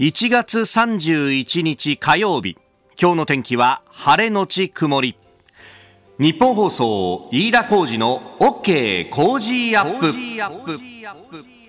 1月31日火曜日。今日の天気は晴れのち曇り。ニッポン放送飯田浩司の OK Cozy up。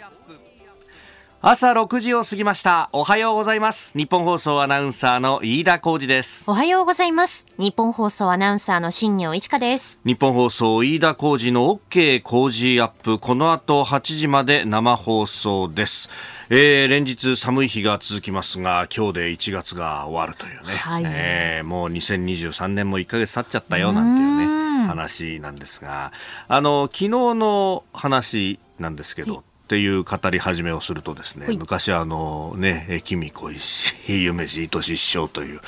朝6時を過ぎました。おはようございます。ニッポン放送アナウンサーの飯田浩司です。おはようございます。ニッポン放送アナウンサーの新行市佳です。ニッポン放送飯田浩司の OK Cozy up。この後8時まで生放送です。えー、連日寒い日が続きますが今日で1月が終わるというね、はい、えー、もう2023年も1か月経っちゃったよなんていうね話なんですが。あの昨日の話なんですけどっていう語り始めをするとですね、はい、昔あのね、君小石、夢二、愛し師匠という、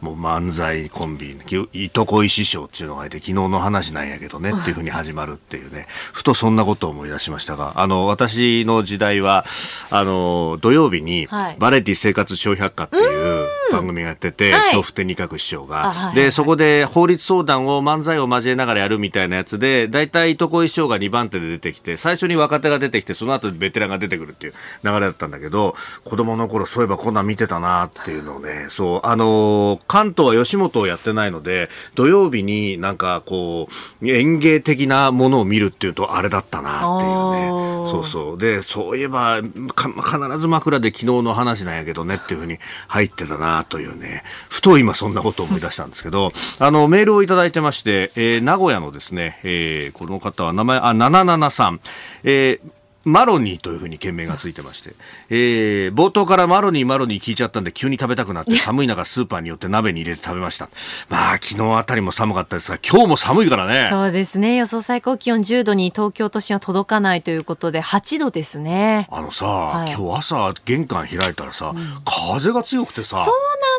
もう漫才コンビ、いとこい師匠っていうのがいて、昨日の話なんやけどねっていうふうに始まるっていうね、ふとそんなことを思い出しましたが、あの、私の時代は、あの、土曜日に、バレエティ生活小百科っていう番組がやってて、笑福亭二角師匠が、はい、で、そこで法律相談を漫才を交えながらやるみたいなやつで、大体いとこい師匠が2番手で出てきて、最初に若手が出てきて、その後ベテランが出てくるっていう流れだったんだけど、子供の頃そういえばこんなん見てたなっていうのをね、そう、あのー、関東は吉本をやってないので、土曜日になんかこう、演芸的なものを見るっていうとあれだったなっていうね。そうそう。で、そういえば、必ず枕で昨日の話なんやけどねっていうふうに入ってたなというね、ふと今そんなことを思い出したんですけど、あの、メールをいただいてまして、えー、名古屋のですね、えー、この方は名前、あ、773、えー、マロニーというふうに件名がついてまして、えー、冒頭からマロニーマロニー聞いちゃったんで急に食べたくなって寒い中スーパーによって鍋に入れて食べました。まあ昨日あたりも寒かったですが今日も寒いからね。そうですね。予想最高気温10度に東京都心は届かないということで8度ですね。あのさ、はい、今日朝玄関開いたらさ、うん、風が強くてさ。そう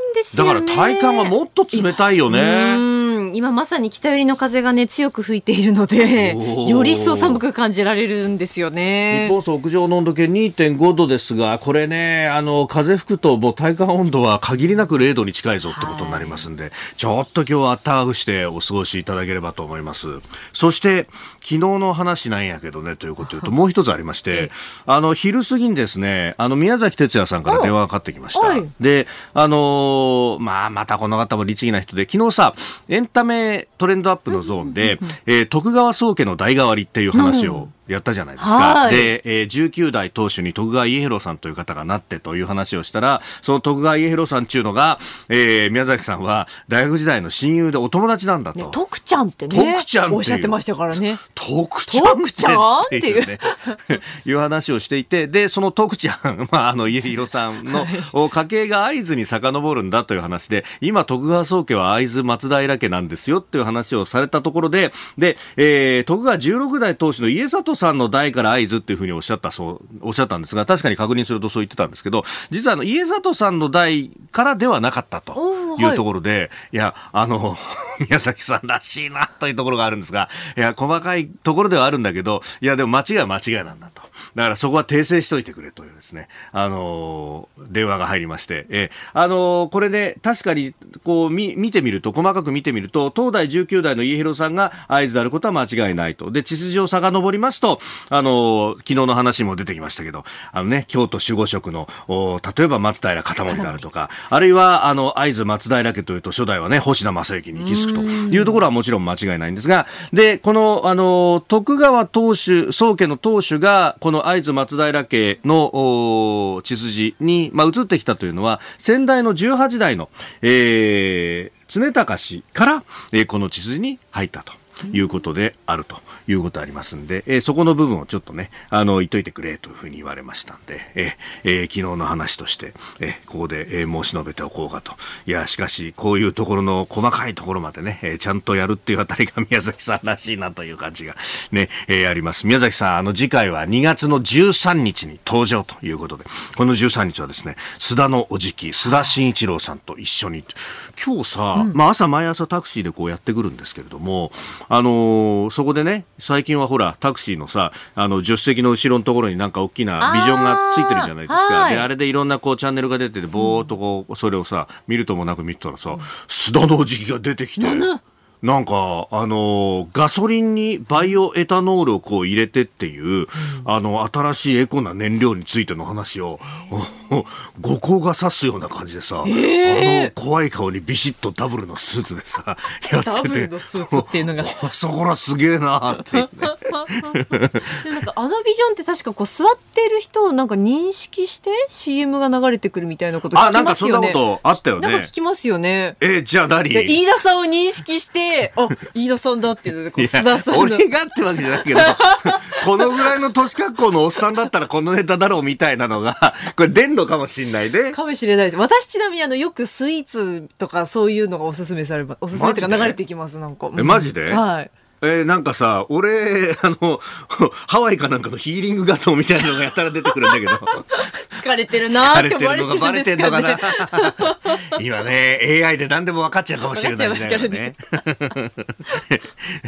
なんですよ、ね、だから体感はもっと冷たいよね。今まさに北寄りの風がね強く吹いているのでより一層寒く感じられるんですよね。日本屋上の温度計2.5度ですがこれねあの風吹くともう体感温度は限りなく0度に近いぞってことになりますんで、はい、ちょっと今日はあったかくしてお過ごしいただければと思います。そして昨日の話なんやけどねということ言うと もう一つありましてあの昼過ぎにですねあの宮崎哲也さんから電話がかかってきました、であのまあまたこの方も律儀な人で昨日さエンタメトレンドアップのゾーンで、えー、徳川宗家の代替わりっていう話をやったじゃないですか。で、えー、19代当主に徳川家広さんという方がなってという話をしたら、その徳川家広さんっていうのが、えー、宮崎さんは大学時代の親友でお友達なんだと。ね、徳ちゃんってね。徳ちゃんおっしゃってましたからね。徳ちゃんっていう、ね、いう話をしていて、で、その徳ちゃん、まあ、あの、家広さんの家系が会津に遡るんだという話で、今徳川宗家は会津松平家なんですよっていう話をされたところで、で、えー、徳川16代当主の家里さんの代から合図っていうふうにおっしゃったそう、おっしゃったんですが、確かに確認するとそう言ってたんですけど、実はあの、家里さんの代からではなかったというところで、はい、いや、あの、宮崎さんらしいなというところがあるんですが、いや、細かいところではあるんだけど、いや、でも間違いは間違いなんだと。だからそこは訂正しといてくれというですね、あのー、電話が入りまして、えあのー、これで、確かに、こう、み、見てみると、細かく見てみると、東大19代の家広さんが合図であることは間違いないと。で、地筋を遡りますと、あのー、昨日の話も出てきましたけど、あのね、京都守護職の、お例えば松平片森であるとか、あるいは、あの、会津松平家というと、初代はね、星田正幸に行き着くというところはもちろん間違いないんですが、で、この、あの、徳川当主、宗家の当主が、この会津松平家の血筋に、まあ、移ってきたというのは、先代の18代の、えー、常高氏から、えー、この血筋に入ったと。いうことであるということありますんで、えー、そこの部分をちょっとね、あの、言っといてくれというふうに言われましたんで、えーえー、昨日の話として、えー、ここで、えー、申し述べておこうかと。いや、しかし、こういうところの細かいところまでね、えー、ちゃんとやるっていうあたりが宮崎さんらしいなという感じがね、えー、あります。宮崎さん、あの、次回は2月の13日に登場ということで、この13日はですね、須田のおじき、須田慎一郎さんと一緒に、今日さ、うん、まあ朝毎朝タクシーでこうやってくるんですけれども、あのー、そこでね、最近はほら、タクシーのさ、あの、助手席の後ろのところになんか大きなビジョンがついてるじゃないですか。で、あれでいろんなこうチャンネルが出てて、ぼーっとこう、それをさ、見るともなく見てたらさ、須田のおじきが出てきて、なんか、あの、ガソリンにバイオエタノールをこう入れてっていう、うん、あの、新しいエコな燃料についての話を、五行が指すような感じでさ、えー、あの、怖い顔にビシッとダブルのスーツでさ、やってて。ダブルのスーツっていうのが。そこらすげえなって、ね、なんかあのビジョンって確かこう座ってる人をなんか認識して CM が流れてくるみたいなこと聞きますよね。あ、なんかそんなことあったよね。なんか聞きますよね。え、じゃあ何？飯田さんを認識して、あ、飯田さんだっていうので、こう、須田さん俺がってわけじゃないけど、このぐらいの年格好のおっさんだったらこのネタだろうみたいなのが、これ出んのかもしんないね。かもしれないです。私ちなみにあの、よくスイーツとかそういうのがおすすめされば、おすすめとか流れていきます、なんか。え、マジで？はい。えー、なんかさ、俺、あの、ハワイかなんかのヒーリング画像みたいなのがやたら出てくるんだけど。疲れてるなーって思われてるんのかな。今ね、AI で何でも分かっちゃうかもしれない時代ね。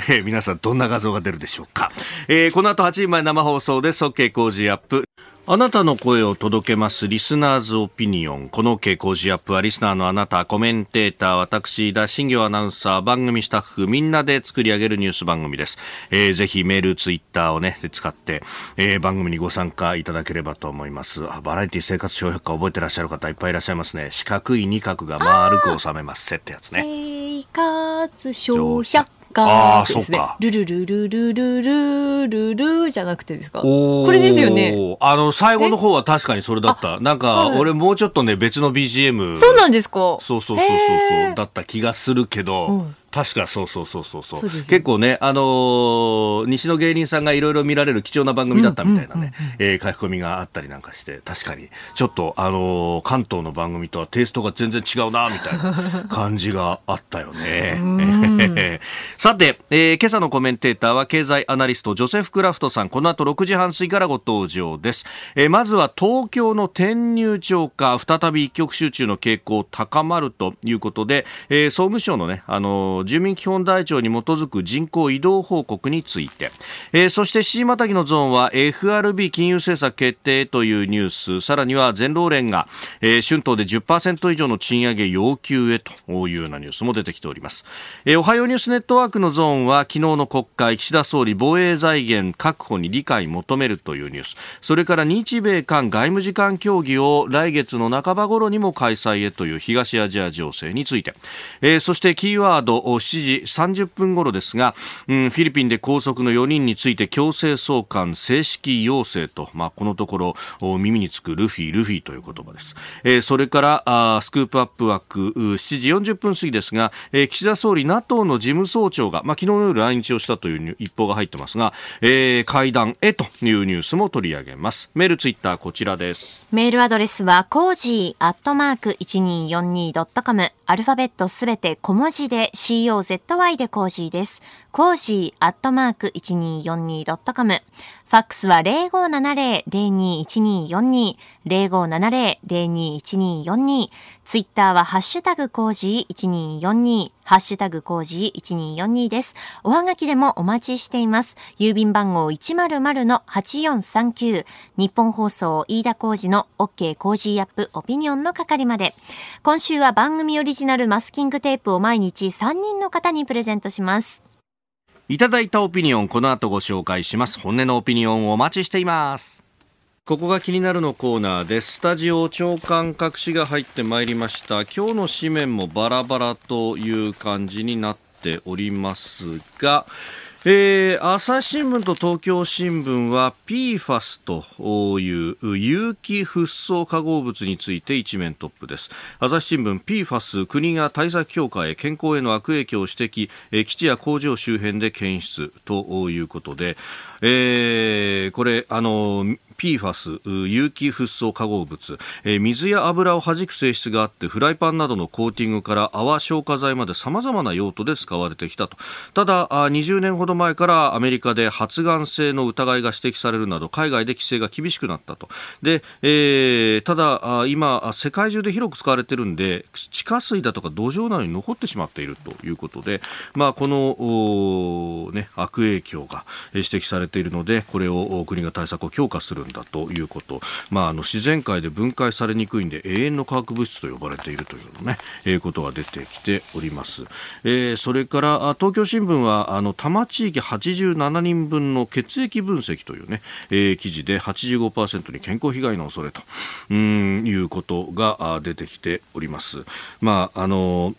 皆さんどんな画像が出るでしょうか。えー、この後8時前生放送です。OK 工事アップ。あなたの声を届けますリスナーズオピニオン。この傾向ジアップはリスナーのあなた、コメンテーター、私、田新行アナウンサー、番組スタッフ、みんなで作り上げるニュース番組です。えー、ぜひメール、ツイッターをね、使って、えー、番組にご参加いただければと思います。あバラエティ生活小百科覚えてらっしゃる方いっぱいいらっしゃいますね。四角い二角が丸く収めますせってやつね。生活小百科かですね。ルルルルルルルルルじゃなくてですか？これですよね。あの、最後の方は確かにそれだった。なんか、俺もうちょっとね、別の BGM。そうなんですかそうそうそうそうそう、だった気がするけど、確かそうそうそうそうそう。結構ね、あのー、西の芸人さんがいろいろ見られる貴重な番組だったみたいなね、えー、書き込みがあったりなんかして確かに。ちょっと、あのー、関東の番組とはテイストが全然違うなみたいな感じがあったよね。さて、えー、今朝のコメンテーターは経済アナリストジョセフ・クラフトさん。この後6時半過ぎからご登場です、えー、まずは東京の転入超過再び一極集中の傾向高まるということで、えー、総務省のね、あの住民基本台帳に基づく人口移動報告について、えー、そして七またぎのゾーンは FRB 金融政策決定というニュース。さらには全労連が、えー、春闘で10%以上の賃上げ要求へというようなニュースも出てきております、えー、おはようニュースネットワークのゾーンは昨日の国会岸田総理防衛財源確保に理解求めるというニュース。それから日米韓外務次官協議を来月の半ば頃にも開催へという東アジア情勢について、えー、そしてキーワード7時30分頃ですが、うん、フィリピンで拘束の4人について強制送還正式要請と、まあ、このところ耳につくルフィ、ルフィという言葉です。えー、それからあスクープアップ枠7時40分過ぎですが、えー、岸田総理 NATO の事務総長が、まあ、昨日の夜来日をしたという一報が入ってますが、えー、会談へというニュースも取り上げます。メール、ツイッターこちらです。メールアドレスはコージーアットマーク 1242.com アルファベットすべて小文字で COZY で cozy です。 cozy アットマーク 1242.com。ファックスは0570-021242。0570-021242。ツイッターはハッシュタグコージー1242。ハッシュタグコージー1242です。おはがきでもお待ちしています。郵便番号100-8439。日本放送飯田コージの OK コージアップオピニオンの係まで。今週は番組オリジナルマスキングテープを毎日3人の方にプレゼントします。いただいたオピニオン、この後ご紹介します。本音のオピニオンをお待ちしています。ここが気になるのコーナーです。スタジオ長官隠しが入ってまいりました。今日の紙面もバラバラという感じになっておりますが、えー、朝日新聞と東京新聞は PFAS という有機フッ素化合物について一面トップです。朝日新聞 PFAS 国が対策強化へ健康への悪影響を指摘、えー、基地や工場周辺で検出ということで、えー、これあの PFAS 有機フッ素化合物、えー、水や油を弾く性質があってフライパンなどのコーティングから泡消火剤まで様々な用途で使われてきたと。ただ20年ほど前からアメリカで発がん性の疑いが指摘されるなど海外で規制が厳しくなったと。で、えー、ただ今世界中で広く使われてるんで地下水だとか土壌などに残ってしまっているということで、まあ、この、ね、悪影響が指摘されているのでこれを国が対策を強化する。んだということ、まあ、あの自然界で分解されにくいんで永遠の化学物質と呼ばれているというのね、えー、ことが出てきております、えー、それから東京新聞はあの多摩地域87人分の血液分析というね、えー、記事で85%に健康被害の恐れとうんいうことが出てきております。まああの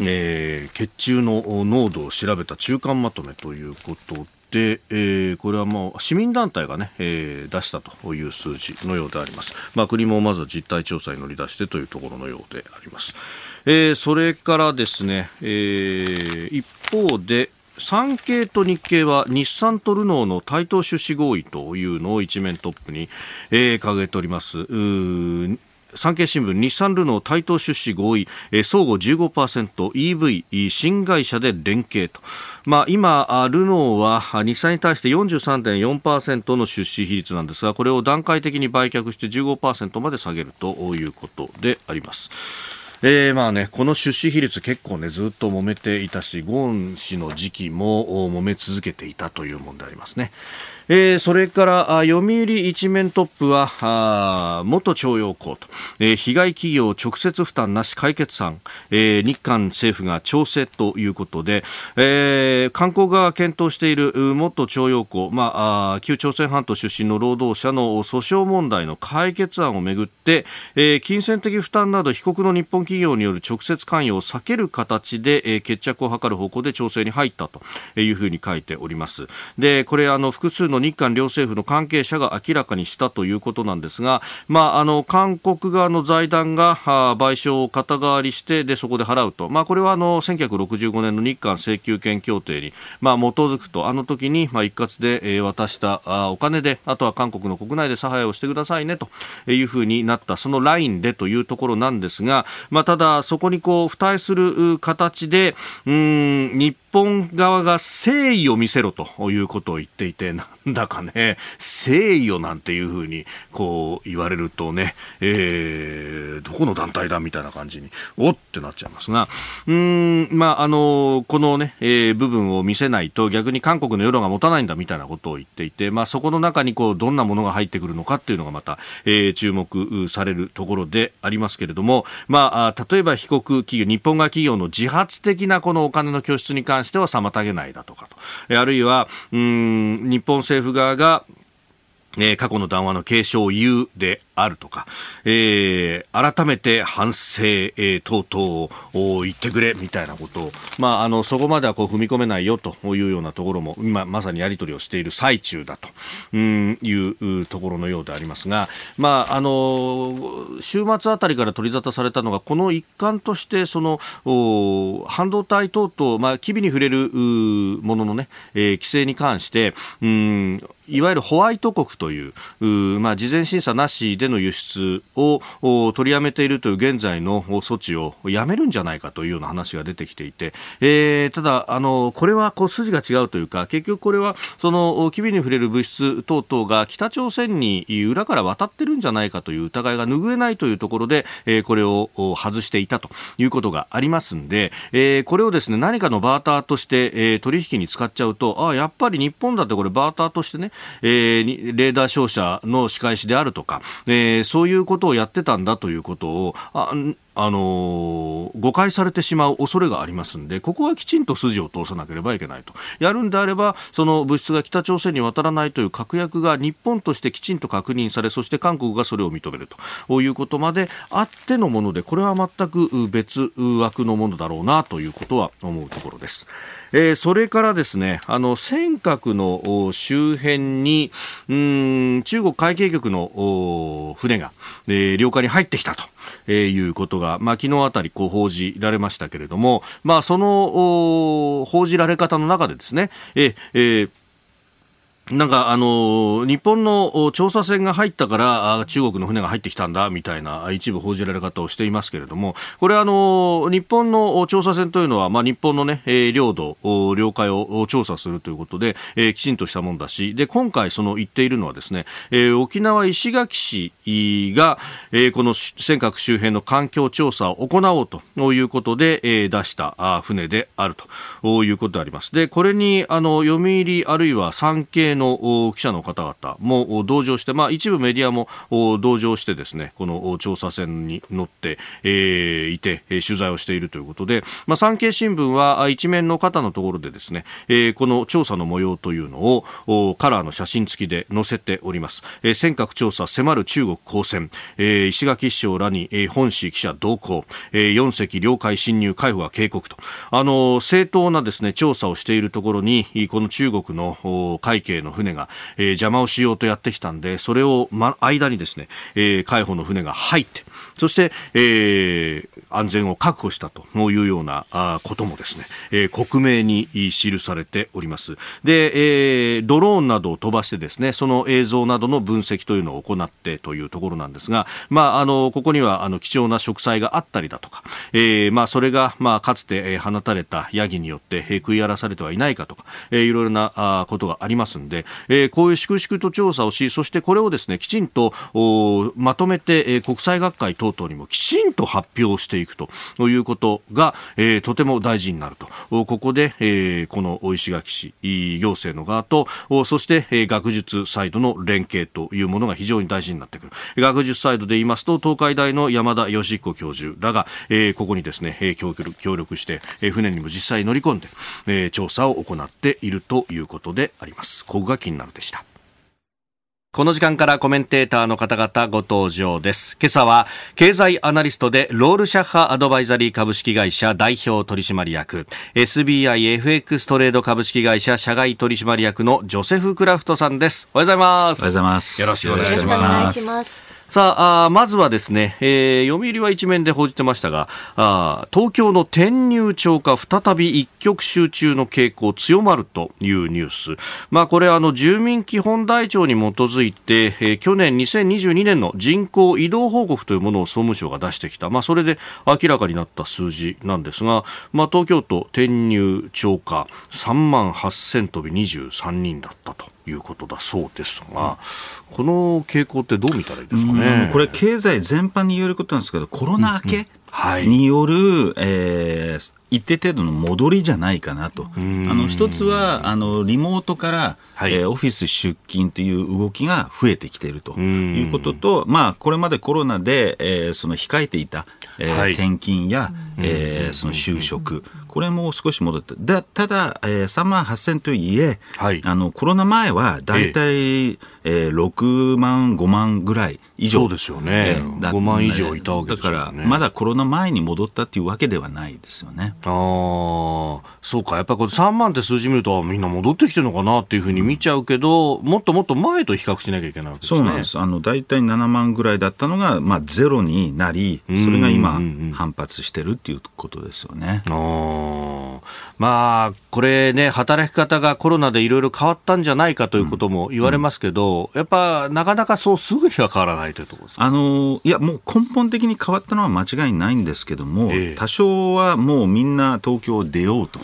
えー、血中の濃度を調べた中間まとめということで、えー、これはもう市民団体がね、えー、出したという数字のようであります。まあ、国もまずは実態調査に乗り出してというところのようであります。えー、それからですね、えー、一方で、産経と日経は日産とルノーの対等出資合意というのを一面トップに、えー、掲げております。産経新聞日産ルノー対等出資合意、えー、相互 15%EV 新会社で連携と、まあ、今ルノーは日産に対して43.4%の出資比率なんですがこれを段階的に売却して15%まで下げるということであります。えー、まあね、この出資比率結構ね、ずっと揉めていたし、ゴーン氏の時期も揉め続けていたという問題ありますね。えー、それから読売一面トップは元徴用工と、えー、被害企業直接負担なし解決案、えー、日韓政府が調整ということで、えー、韓国側が検討している元徴用工、まあ、旧朝鮮半島出身の労働者の訴訟問題の解決案をめぐって、えー、金銭的負担など被告の日本企業による直接関与を避ける形で、えー、決着を図る方向で調整に入ったというふうに書いております。でこれあの複数の日韓両政府の関係者が明らかにしたということなんですが、まあ、あの韓国側の財団が賠償を肩代わりしてでそこで払うと、まあ、これはあの1965年の日韓請求権協定に、まあ、基づくと。あの時に、まあ、一括で渡したお金であとは韓国の国内で差配をしてくださいねというふうになったそのラインでというところなんですが、まあ、ただそこにこう付帯する形でうん日本側が誠意を見せろということを言っていてだかね誠意をなんていうふうにこう言われるとね、えー、どこの団体だみたいな感じにおってなっちゃいますがうんまああのこのね、えー、部分を見せないと逆に韓国の世論が持たないんだみたいなことを言っていて、まあ、そこの中にこうどんなものが入ってくるのかっていうのがまた、えー、注目されるところでありますけれども、まあ、例えば被告企業日本側企業の自発的なこのお金の拠出に関しては妨げないだとかとあるいはうん日本政政府側がえー、過去の談話の継承を言うであるとか、えー、改めて反省、えー、等々を言ってくれみたいなことを、まあ、あのそこまではこう踏み込めないよというようなところも今まさにやり取りをしている最中だというところのようでありますが、まあ、あの週末あたりから取り沙汰されたのがこの一環としてその半導体等々、まあ、機微に触れるもののね、えー、規制に関してうんいわゆるホワイト国というまあ、事前審査なしでの輸出を取りやめているという現在の措置をやめるんじゃないかというような話が出てきていて、えー、ただあの、これはこう筋が違うというか結局これはその機微に触れる物質等々が北朝鮮に裏から渡ってるんじゃないかという疑いが拭えないというところで、えー、これを外していたということがありますんで、えー、これをですね何かのバーターとして、えー、取引に使っちゃうとあやっぱり日本だってこれバーターとしてねえー、レーダー照射の仕返しであるとか、えー、そういうことをやってたんだということをああのー、誤解されてしまう恐れがありますんで、ここはきちんと筋を通さなければいけないと。やるんであれば、その物質が北朝鮮に渡らないという確約が日本としてきちんと確認され、そして韓国がそれを認めるということまであってのもので、これは全く別枠のものだろうなということは思うところです。えー、それからですね、あの、尖閣の周辺に、うん、中国海警局の船が、えー、領海に入ってきたと。えー、いうことが、まあ、昨日あたりこう報じられましたけれども、まあ、その報じられ方の中でですね、えーなんか、あの、日本の調査船が入ったから、中国の船が入ってきたんだ、みたいな一部報じられ方をしていますけれども、これあの、日本の調査船というのは、まあ、日本のね、領土、領海を調査するということで、え、きちんとしたもんだし、で、今回その言っているのはですね、え、沖縄石垣市が、え、この尖閣周辺の環境調査を行おうということで、え、出した船であるということであります。で、これに、あの、読売あるいは産経の記者の方々も同乗して、まあ、一部メディアも同乗してですねこの調査船に乗って、えー、いて取材をしているということで、まあ、産経新聞は一面の方のところでですね、えー、この調査の模様というのをカラーの写真付きで載せております、えー、尖閣調査迫る中国公船、えー、石垣市長らに、えー、本市記者同行、えー、4隻領海侵入海保は警告と。あの正当なですね調査をしているところにこの中国の海警のの船が、えー、邪魔をしようとやってきたんでそれを、ま、間にですね、えー、海保の船が入ってそして、えー、安全を確保したというようなあこともですね、えー、克明に記されております。で、えー、ドローンなどを飛ばしてですね、その映像などの分析というのを行ってというところなんですが、まあ、あの、ここにはあの貴重な植栽があったりだとか、えー、まあ、それが、まあ、かつて放たれたヤギによって食い荒らされてはいないかとか、えー、いろいろなあことがありますんで、えー、こういう粛々と調査をし、そしてこれをですね、きちんとまとめて、えー、国際学会等々にもきちんと発表していくということが、えー、とても大事になると。ここで、えー、この石垣市行政の側と、そして、えー、学術サイドの連携というものが非常に大事になってくる。学術サイドで言いますと、東海大の山田義彦教授らが、えー、ここにですね、協力協力して、えー、船にも実際乗り込んで、えー、調査を行っているということであります。ここが気になるでした。この時間からコメンテーターの方々ご登場です。今朝は経済アナリストでロールシャッハアドバイザリー株式会社代表取締役 SBIFX トレード株式会社社外取締役のジョセフ・クラフトさんです。おはようございます。おはようございます。よろしくお願いします。さあ、まずはですね、えー、読売は一面で報じてましたが、あ東京の転入超過再び一極集中の傾向強まるというニュース。まあ、これあの住民基本台帳に基づいて、えー、去年2022年の人口移動報告というものを総務省が出してきた。まあ、それで明らかになった数字なんですが、まあ、東京都転入超過3万8000飛び23人だったと。いうことだそうですが、この傾向ってどう見たらいいですかね？これ経済全般に言えることなんですけど、コロナ明けによる、えー、一定程度の戻りじゃないかなと。あの一つはあのリモートから、はい、えー、オフィス出勤という動きが増えてきているということと、まあ、これまでコロナで、えー、その控えていた、えー、はい、転勤や、えー、その就職、これも少し戻って、だただ、えー、3万8000といえ、はい、あのコロナ前は大体、ええー、6万、5万ぐらい以上。そうですよね。えー、5万以上いたわけですよね。だから、まだコロナ前に戻ったっていうわけではないですよね。ああ、そうか。やっぱりこれ3万って数字見ると、みんな戻ってきてるのかなっていうふうに見ちゃうけど、もっともっと前と比較しなきゃいけないわけですね。そうなんです。あの、大体7万ぐらいだったのが、まあ、ゼロになり、それが今、反発してるっていうことですよね。ああ。まあ、これね、働き方がコロナでいろいろ変わったんじゃないかということも言われますけど、うん、やっぱなかなかそうすぐには変わらないというところですあのいや、もう根本的に変わったのは間違いないんですけども、え多少はもうみんな東京を出ようと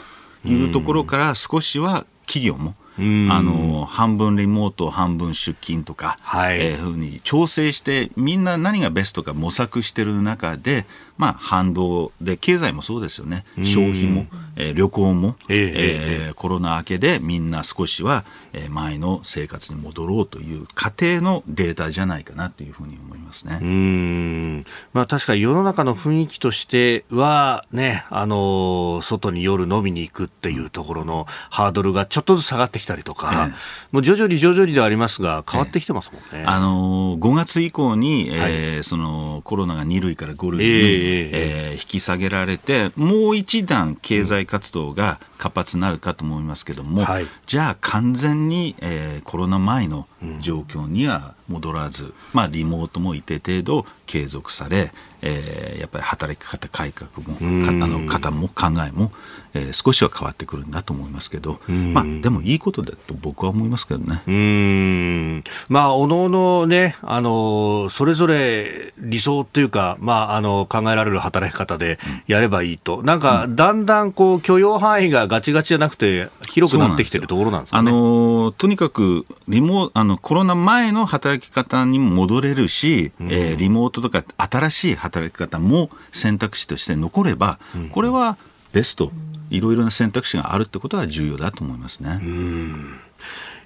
いうところから少しは企業も、あの半分リモート、半分出勤とか、はい。えー、ふうに調整して、みんな何がベストか模索してる中で、まあ、反動で、経済もそうですよね、消費も、えー、旅行も、えー、えー、コロナ明けでみんな少しは、えー、前の生活に戻ろうという過程のデータじゃないかなというふうに思いますね。うん。まあ、確かに世の中の雰囲気としては、ね、あの外に夜飲みに行くっていうところのハードルがちょっとずつ下がってきたりとか、えもう徐々に徐々にではありますが、変わってきてますもんね。あの5月以降に、えー、はい、そのコロナが2類から5類に、えー、えー、引き下げられて、もう一段経済活動が活発になるかと思いますけども、はい、じゃあ完全に、えー、コロナ前の状況には戻らず、まあ、リモートも一定程度継続され、えー、やっぱり働き方改革も、あの方も考えも、えー、少しは変わってくるんだと思いますけど、まあ、でもいいことだと僕は思いますけどね。うん。まあ、おのおのね、あの、それぞれ理想っていうか、まあ、あの、考えられる働き方でやればいいと。うん、なん。か、だんだんこう、許容範囲がガチガチじゃなくて、広くなってきてるところなんですかね。あの、とにかく、リモあの、コロナ前の働き方にも戻れるし、うん、えー、リモートとか新しい働き方も選択肢として残れば、これはベスト。いろいろな選択肢があるってことは重要だと思いますね。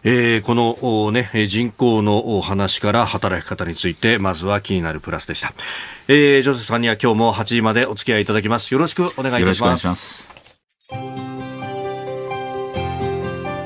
えー、この、ね、人口の話から働き方についてまずは気になるプラスでした、えー、ジョセフさんには今日も8時までお付き合いいただきます。よろしくお願いいたします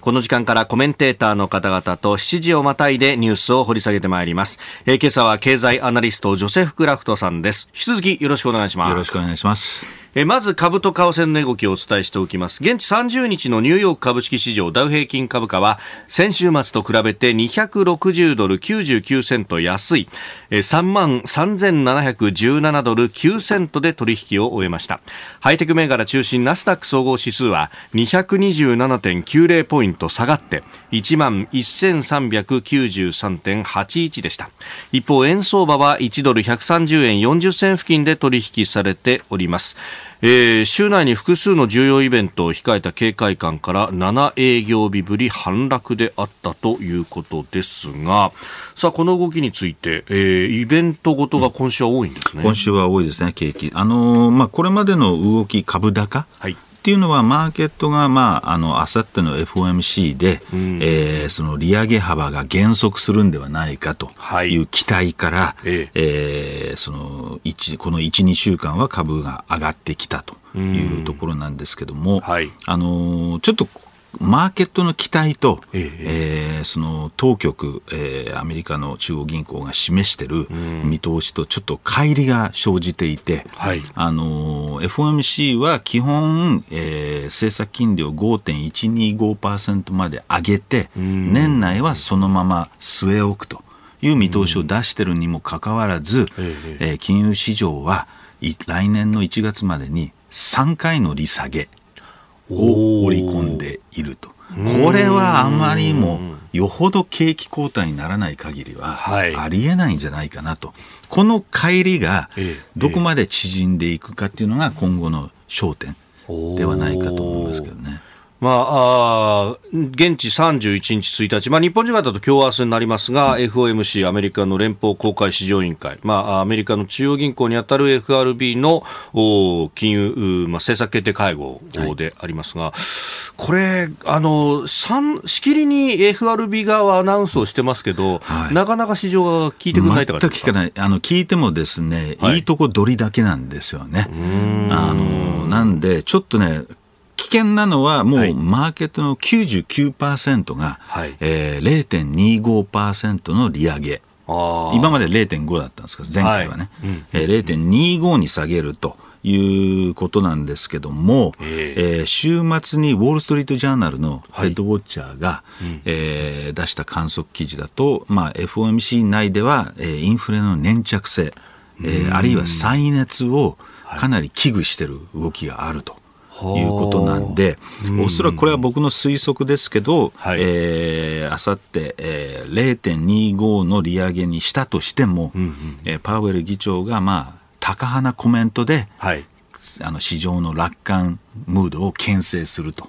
この時間からコメンテーターの方々と7時をまたいでニュースを掘り下げてまいります。えー、今朝は経済アナリストジョセフ・クラフトさんです。引き続きよろしくお願いします。よろしくお願いします。えまず株と為替の動きをお伝えしておきます。現地30日のニューヨーク株式市場ダウ平均株価は先週末と比べて260ドル99セント安い3万3717ドル9セントで取引を終えました。ハイテク銘柄中心ナスダック総合指数は227.90ポイント下がって1万1393.81でした。一方円相場は1ドル130円40銭付近で取引されております。えー、週内に複数の重要イベントを控えた警戒感から7営業日ぶり反落であったということですがさあこの動きについて、えー、イベントごとが今週は多いんですね、今週は多いですね景気。あのー、まあ、これまでの動き株高、はいっていうのは、マーケットが、まあ、あの、あさっての FOMC で、うん、えー、その利上げ幅が減速するんではないかとい。う期待から、はい、え。えー、その、一、この1、2週間は株が上がってきたというところなんですけども、はい、あの、ちょっとマーケットの期待と、ええー、その当局、えー、アメリカの中央銀行が示している見通しとちょっと乖離が生じていて、はい、あの FOMC は基本、えー、政策金利を5.125%まで上げて、年内はそのまま据え置くという見通しを出しているにもかかわらず、えー、金融市場は来年の1月までに3回の利下げ、を織り込んでいると。これはあまりにもよほど景気後退にならない限りはありえないんじゃないかなと、この乖離がどこまで縮んでいくかっていうのが今後の焦点ではないかと思いますけどね。まあ、あ現地31日1日、まあ、日本時間だと今日明日になりますが、うん、FOMC、アメリカの連邦公開市場委員会、まあ、アメリカの中央銀行にあたる FRB の金融、まあ、政策決定会合でありますが、はい、これ、あの、しきりに FRB 側はアナウンスをしてますけど、はい、なかなか市場が聞いてくれないとか？全く聞かない。あの、聞いてもですね、はい、いいとこ取りだけなんですよね。あの、なんで、ちょっとね、危険なのはもうマーケットの99%が、はい、えー、0.25%の利上げ。今まで0.5だったんですけど、前回はね、はい。うん。えー、0.25に下げると。いうことなんですけども、えー、えー、週末にウォール・ストリート・ジャーナルのヘッドウォッチャーが、はいうん、えー、出した観測記事だと、まあ、FOMC 内では、えー、インフレの粘着性、えー、あるいは再熱をかなり危惧している動きがあると。いうことなんで、おそらくこれは僕の推測ですけど、はい、えー、あさって、えー、0.25の利上げにしたとしても、うんうん、えー、パウエル議長が、まあ、高派なコメントで、はい、あの市場の楽観ムードを牽制すると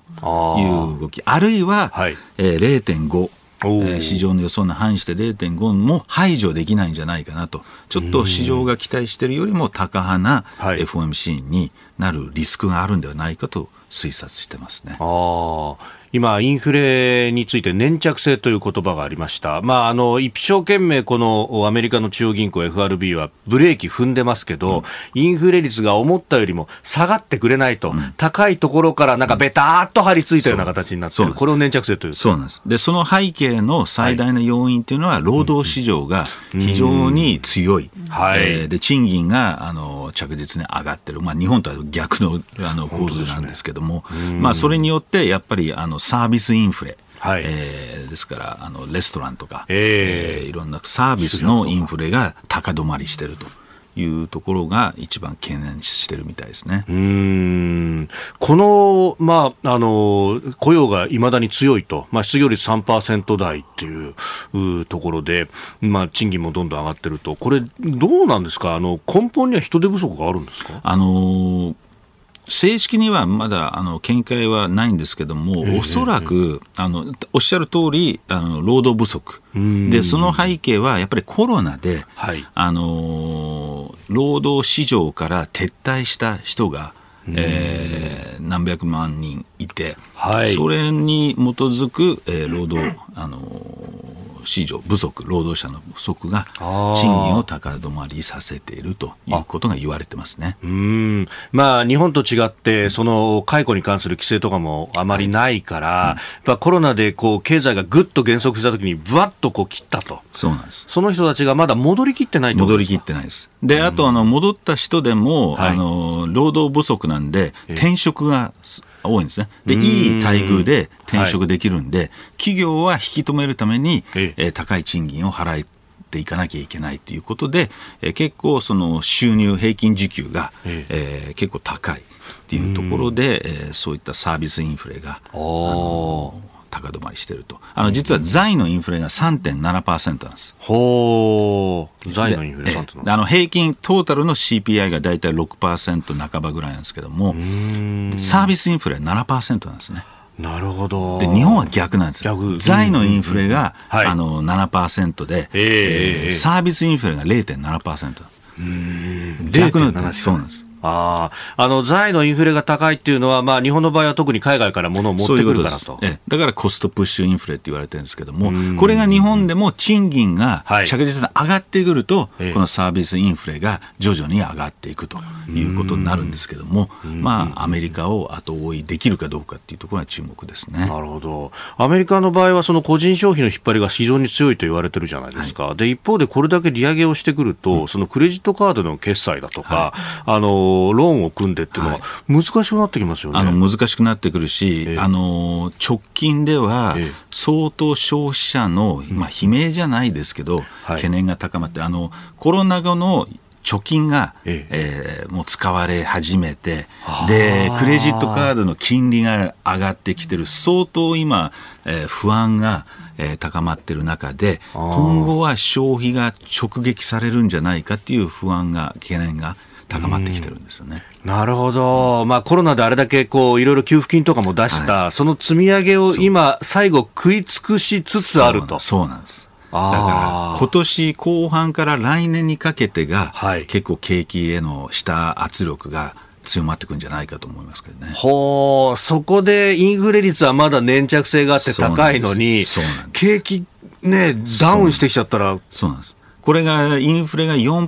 いう動き、あるいは、はい、えー、0.5、えー、市場の予想に反して0.5も排除できないんじゃないかなと、ちょっと市場が期待しているよりも高派な FOMC になるリスクがあるんではないかと推察してますね。あ今、インフレについて粘着性という言葉がありました。まあ、あの、一生懸命このアメリカの中央銀行 FRB はブレーキ踏んでますけど、うん、インフレ率が思ったよりも下がってくれないと、うん、高いところからなんかベターっと張り付いたような形になってる。これを粘着性というそうなんです。で、その背景の最大の要因というのは、労働市場が非常に強い。はい、えー、で、賃金が、あの、着実に上がってる。まあ、日本とは逆の、あの、構図なんですけども、ね、まあ、それによって、やっぱり、あの、サービスインフレ。はいえー、ですからあのレストランとか、えー、えー、いろんなサービスのインフレが高止まりしてると。いうところが一番懸念してるみたいですね。うん。この、まあ、あの、雇用がいまだに強いと、まあ、失業率3%台っていうところで、まあ、賃金もどんどん上がってると、これ、どうなんですか？あの、根本には人手不足があるんですか？あの正式にはまだあの見解はないんですけども、おそらくあのおっしゃる通りあり、労働不足。で、その背景はやっぱりコロナで、はい、あの労働市場から撤退した人が、えー、何百万人いて、はい、それに基づく、えー、労働、あの市場不足、労働者の不足が賃金を高止まりさせているということが言われてますね。うん。まあ、日本と違って、その解雇に関する規制とかもあまりないから、はい。うん、コロナでこう経済がぐっと減速したときに、ぶわっとこう切ったと、そうなんです。その人たちがまだ戻りきってない戻りきってないです。で、あとあの戻った人でも、はい、あの労働不足なんで、転職が多いんですね。で、いい待遇で転職できるんで、はい、企業は引き止めるために、えー、高い賃金を払いていかなきゃいけないということで、えー、結構その収入平均時給が、ええ。ー、結構高いっていうところで、えー、そういったサービスインフレが。あの高止まりしていると。あの、実は財のインフレが3.7%なんです。ほう。財のインフレ3.7%。あの、平均、トータルの CPI が大体6%半ばぐらいなんですけども、サービスインフレは7%なんですね。なるほど。で、日本は逆なんですよ。財のインフレが、うんうん、あの、7%で、えー、えー、サービスインフレが0.7%。うん。逆の、そうなんです。ああの財のインフレが高いっていうのは、まあ、日本の場合は特に海外から物を持ってくるからと。えだからコストプッシュインフレって言われてるんですけども、これが日本でも賃金が着実に上がってくると、はい、このサービスインフレが徐々に上がっていくということになるんですけども、まあ、アメリカを後追いできるかどうかっていうところが注目ですね。なるほど、アメリカの場合は、その個人消費の引っ張りが非常に強いと言われてるじゃないですか、はい、で一方でこれだけ利上げをしてくると、うん、そのクレジットカードの決済だとか、はい、あのローンを組んでっていうのは、難しくなってきますよね、あの難しくなってくるし、えー、あの直近では、相当消費者の、まあ、悲鳴じゃないですけど、懸念が高まって、あのコロナ後の貯金が、ええ。えー、もう使われ始めて、で、クレジットカードの金利が上がってきてる、相当今、えー、不安が、えー、高まってる中で、今後は消費が直撃されるんじゃないかっていう不安が、懸念が高まってきてるんですよね。なるほど、まあ、コロナであれだけこういろいろ給付金とかも出した、はい、その積み上げを今、最後、食い尽くしつつあると。そうなんです。だから今年後半から来年にかけてが、はい、結構景気への下圧力が強まってくるんじゃないかと思いますけどね。ほう、そこでインフレ率はまだ粘着性があって高いのに、景気ね、ダウンしてきちゃったら。そうなんです。これがインフレが4%、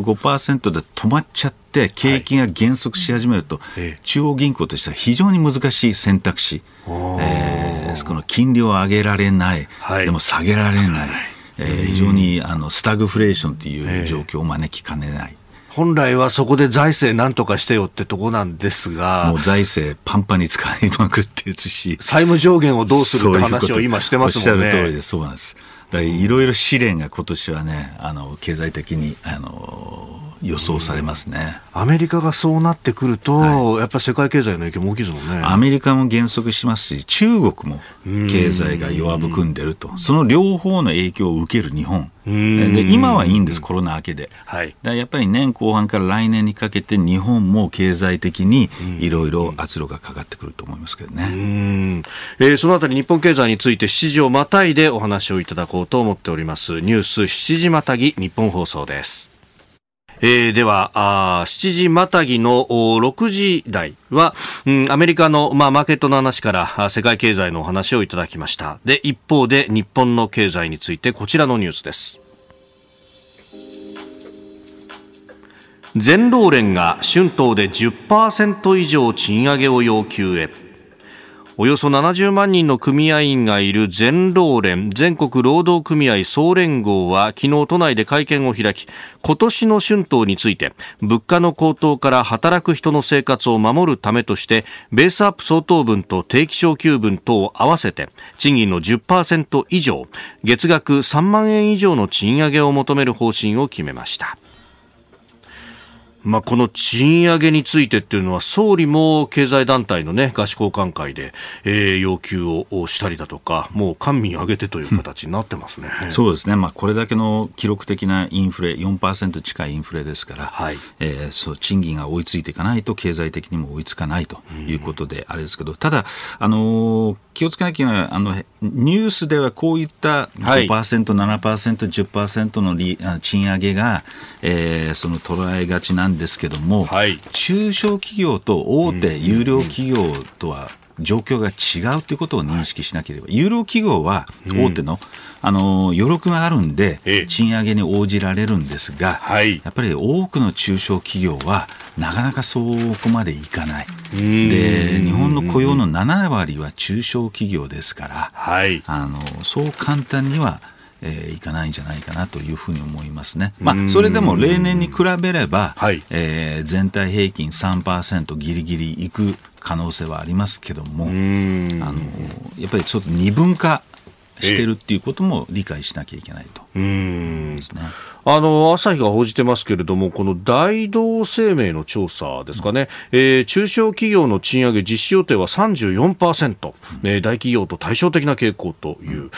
5%で止まっちゃって、景気が減速し始めると、はい、中央銀行としては非常に難しい選択肢、えー、この金利を上げられない、はい、でも下げられない、えー、非常にあのスタグフレーションという状況を招きかねない。本来はそこで財政なんとかしてよってとこなんですが。もう財政パンパンに使いまくってですし。債務上限をどうするって話を今してますもんね。おっしゃる通りです。そうなんです。いろいろ試練が今年はね、あの経済的にあの予想されますね、アメリカがそうなってくると、はい、やっぱり世界経済の影響も大きいですもんね。アメリカも減速しますし、中国も経済が弱含んでると、その両方の影響を受ける日本、で今はいいんです、コロナ明けで。はい、だやっぱり年後半から来年にかけて、日本も経済的にいろいろ圧力がかかってくると思いますけどね、えー、そのあたり、日本経済について、7時をまたいでお話をいただこうと思っております。ニュース7時またぎ、日本放送です。えー、ではあ、7時またぎの6時台は、うん、アメリカの、まあ、マーケットの話から世界経済のお話をいただきました。で、一方で日本の経済についてこちらのニュースです。全労連が春闘で10%以上賃上げを要求へ。およそ70万人の組合員がいる全労連全国労働組合総連合は昨日都内で会見を開き今年の春闘について物価の高騰から働く人の生活を守るためとしてベースアップ相当分と定期昇給分とを合わせて賃金の10%以上月額3万円以上の賃上げを求める方針を決めました。まあ、この賃上げについてっていうのは総理も経済団体の、ね、合宿交換会で、えー、要求をしたりだとかもう官民挙げてという形になってますね、そうですね、まあ、これだけの記録的なインフレ4%近いインフレですから、はい。えー、そう賃金が追いついていかないと経済的にも追いつかないということであれですけど、ただ、あのー、気をつけなきゃいけないあのニュースではこういった5%、はい、7%、10%の利賃上げが、えー、その捉えがちなんですけども、はい、中小企業と大手有料企業とは状況が違うということを認識しなければ、有料企業は大手の、うん、あの余力があるんで、賃上げに応じられるんですが、はい、やっぱり多くの中小企業は、なかなかそこまでいかない。で、日本の雇用の7割は中小企業ですから、はい、あのそう簡単には、えー、いかないんじゃないかなというふうに思いますね。まあ、それでも例年に比べれば、はい、えー、全体平均3%ぎりぎりいく可能性はありますけども、あのやっぱりちょっと二分化してるっていうことも理解しなきゃいけないと。ですね。あの朝日が報じてますけれども、この大同生命の調査ですかね、うん、えー、中小企業の賃上げ実施予定は34%、うんえー、大企業と対照的な傾向という、うん、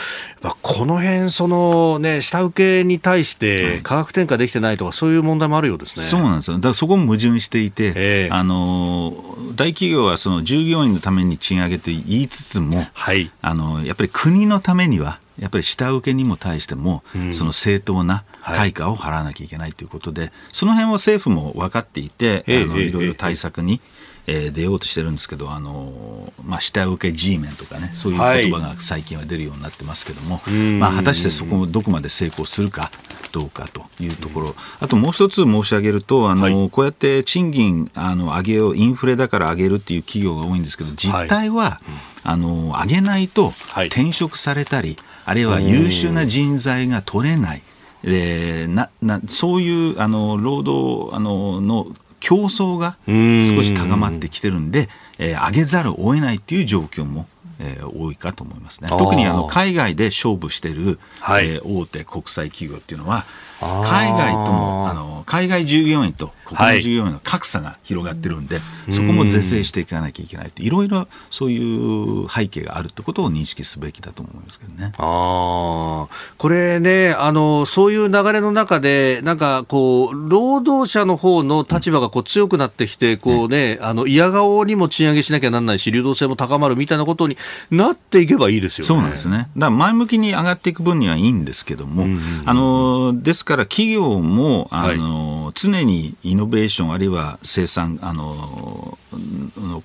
この辺そのね、下請けに対して価格転嫁できてないとか、そういう問題もあるようですね。そうなんですよ。だからそこも矛盾していて、えー、あの大企業はその従業員のために賃上げと言いつつも、はい、あのやっぱり国のためには、やっぱり下請けにも対しても、その正当な対価を払わなきゃいけないということで、はい、その辺は政府も分かっていて、あのいろいろ対策に、えー、出ようとしてるんですけど、あのまあ、下請け G メンとかね、そういう言葉が最近は出るようになってますけども、はい、まあ、果たしてそこをどこまで成功するかどうかというところ、あともう一つ申し上げると、あの、はい、こうやって賃金あの上げよう、インフレだから上げるっていう企業が多いんですけど、実態は、はい、あの上げないと転職されたり、あるいは優秀な人材が取れない。でななそういうあの労働あのの競争が少し高まってきてるんで、えー、上げざるを得ないっていう状況もえー、多いかと思いますね。特にあの海外で勝負している、はい、えー、大手国際企業っていうのは、海外ともあの海外従業員と国内従業員の格差が広がってるんで、はい、そこも是正していかなきゃいけないいろいろそういう背景があるってことを認識すべきだと思いますけどね。あこれねあのそういう流れの中でなんかこう労働者の方の立場がこう強くなってきて、こうね、あの嫌顔にも賃上げしなきゃなんないし流動性も高まるみたいなことになっていけばいいですよね。そうなんですね。だから前向きに上がっていく分にはいいんですけども、うんうんうん、あのですから企業もあの、はい、常にイノベーションあるいは生産あの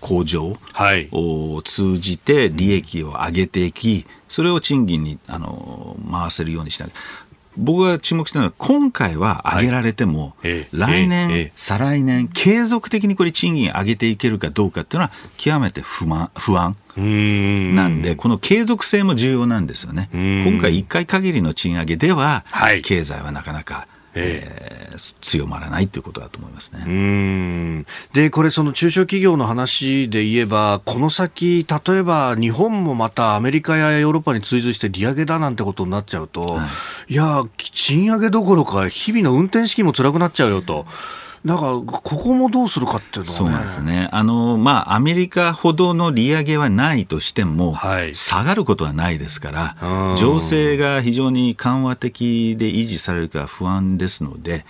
向上を通じて利益を上げていき、それを賃金にあの回せるようにしない。僕が注目したのは、今回は上げられても、はい、来年、ええ、再来年、継続的にこれ賃金上げていけるかどうかっていうのは、極めて不満不安なんで、この継続性も重要なんですよね。今回1回限りの賃上げでは、経済はなかなかえー、強まらないということだと思いますね。うん。でこれ、その中小企業の話で言えば、この先、例えば日本もまたアメリカやヨーロッパに追随して利上げだなんてことになっちゃうと、はい、いや、賃上げどころか、日々の運転資金も辛くなっちゃうよと。だから、ここもどうするかっていうのは、ね、そうですね。あの、まあ、アメリカほどの利上げはないとしても、はい、下がることはないですから、情勢が非常に緩和的で維持されるか不安ですので、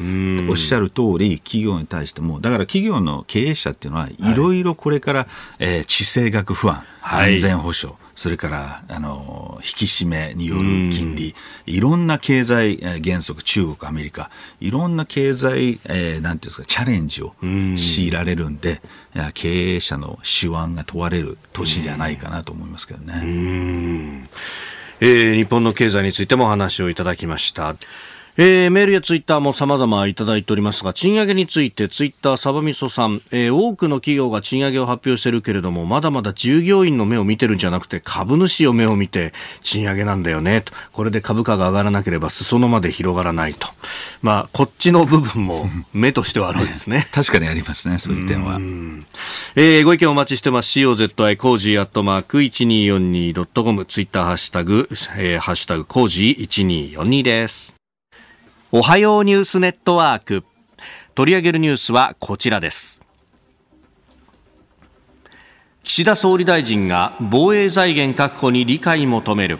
おっしゃる通り、企業に対しても、だから企業の経営者っていうのは、い。ろいろこれから、はい、えー、地政学不安、安全保障、それからあの引き締めによる金利、いろんな経済原則、中国、アメリカ、いろんな経済、えー、なんていうんですか、チャレンジを強いられるんで、ん経営者の手腕が問われる年じゃないかなと思いますけどね。えー、日本の経済についてもお話をいただきました。えー、メールやツイッターも様々いただいておりますが、賃上げについてツイッターサバミソさん、えー、多くの企業が賃上げを発表しているけれども、まだまだ従業員の目を見てるんじゃなくて、株主を目を見て賃上げなんだよね、と。これで株価が上がらなければ裾野まで広がらないと。まあ、こっちの部分も 目としてはあるわけですね。確かにありますね、そういう点は。えー、ご意見お待ちしてます。 COZY cozy アットマーク 1242.com ツイッターハッシュタグ、えー、ハッシュタグコージー1242です。おはようニュースネットワーク。取り上げるニュースはこちらです。岸田総理大臣が防衛財源確保に理解求める。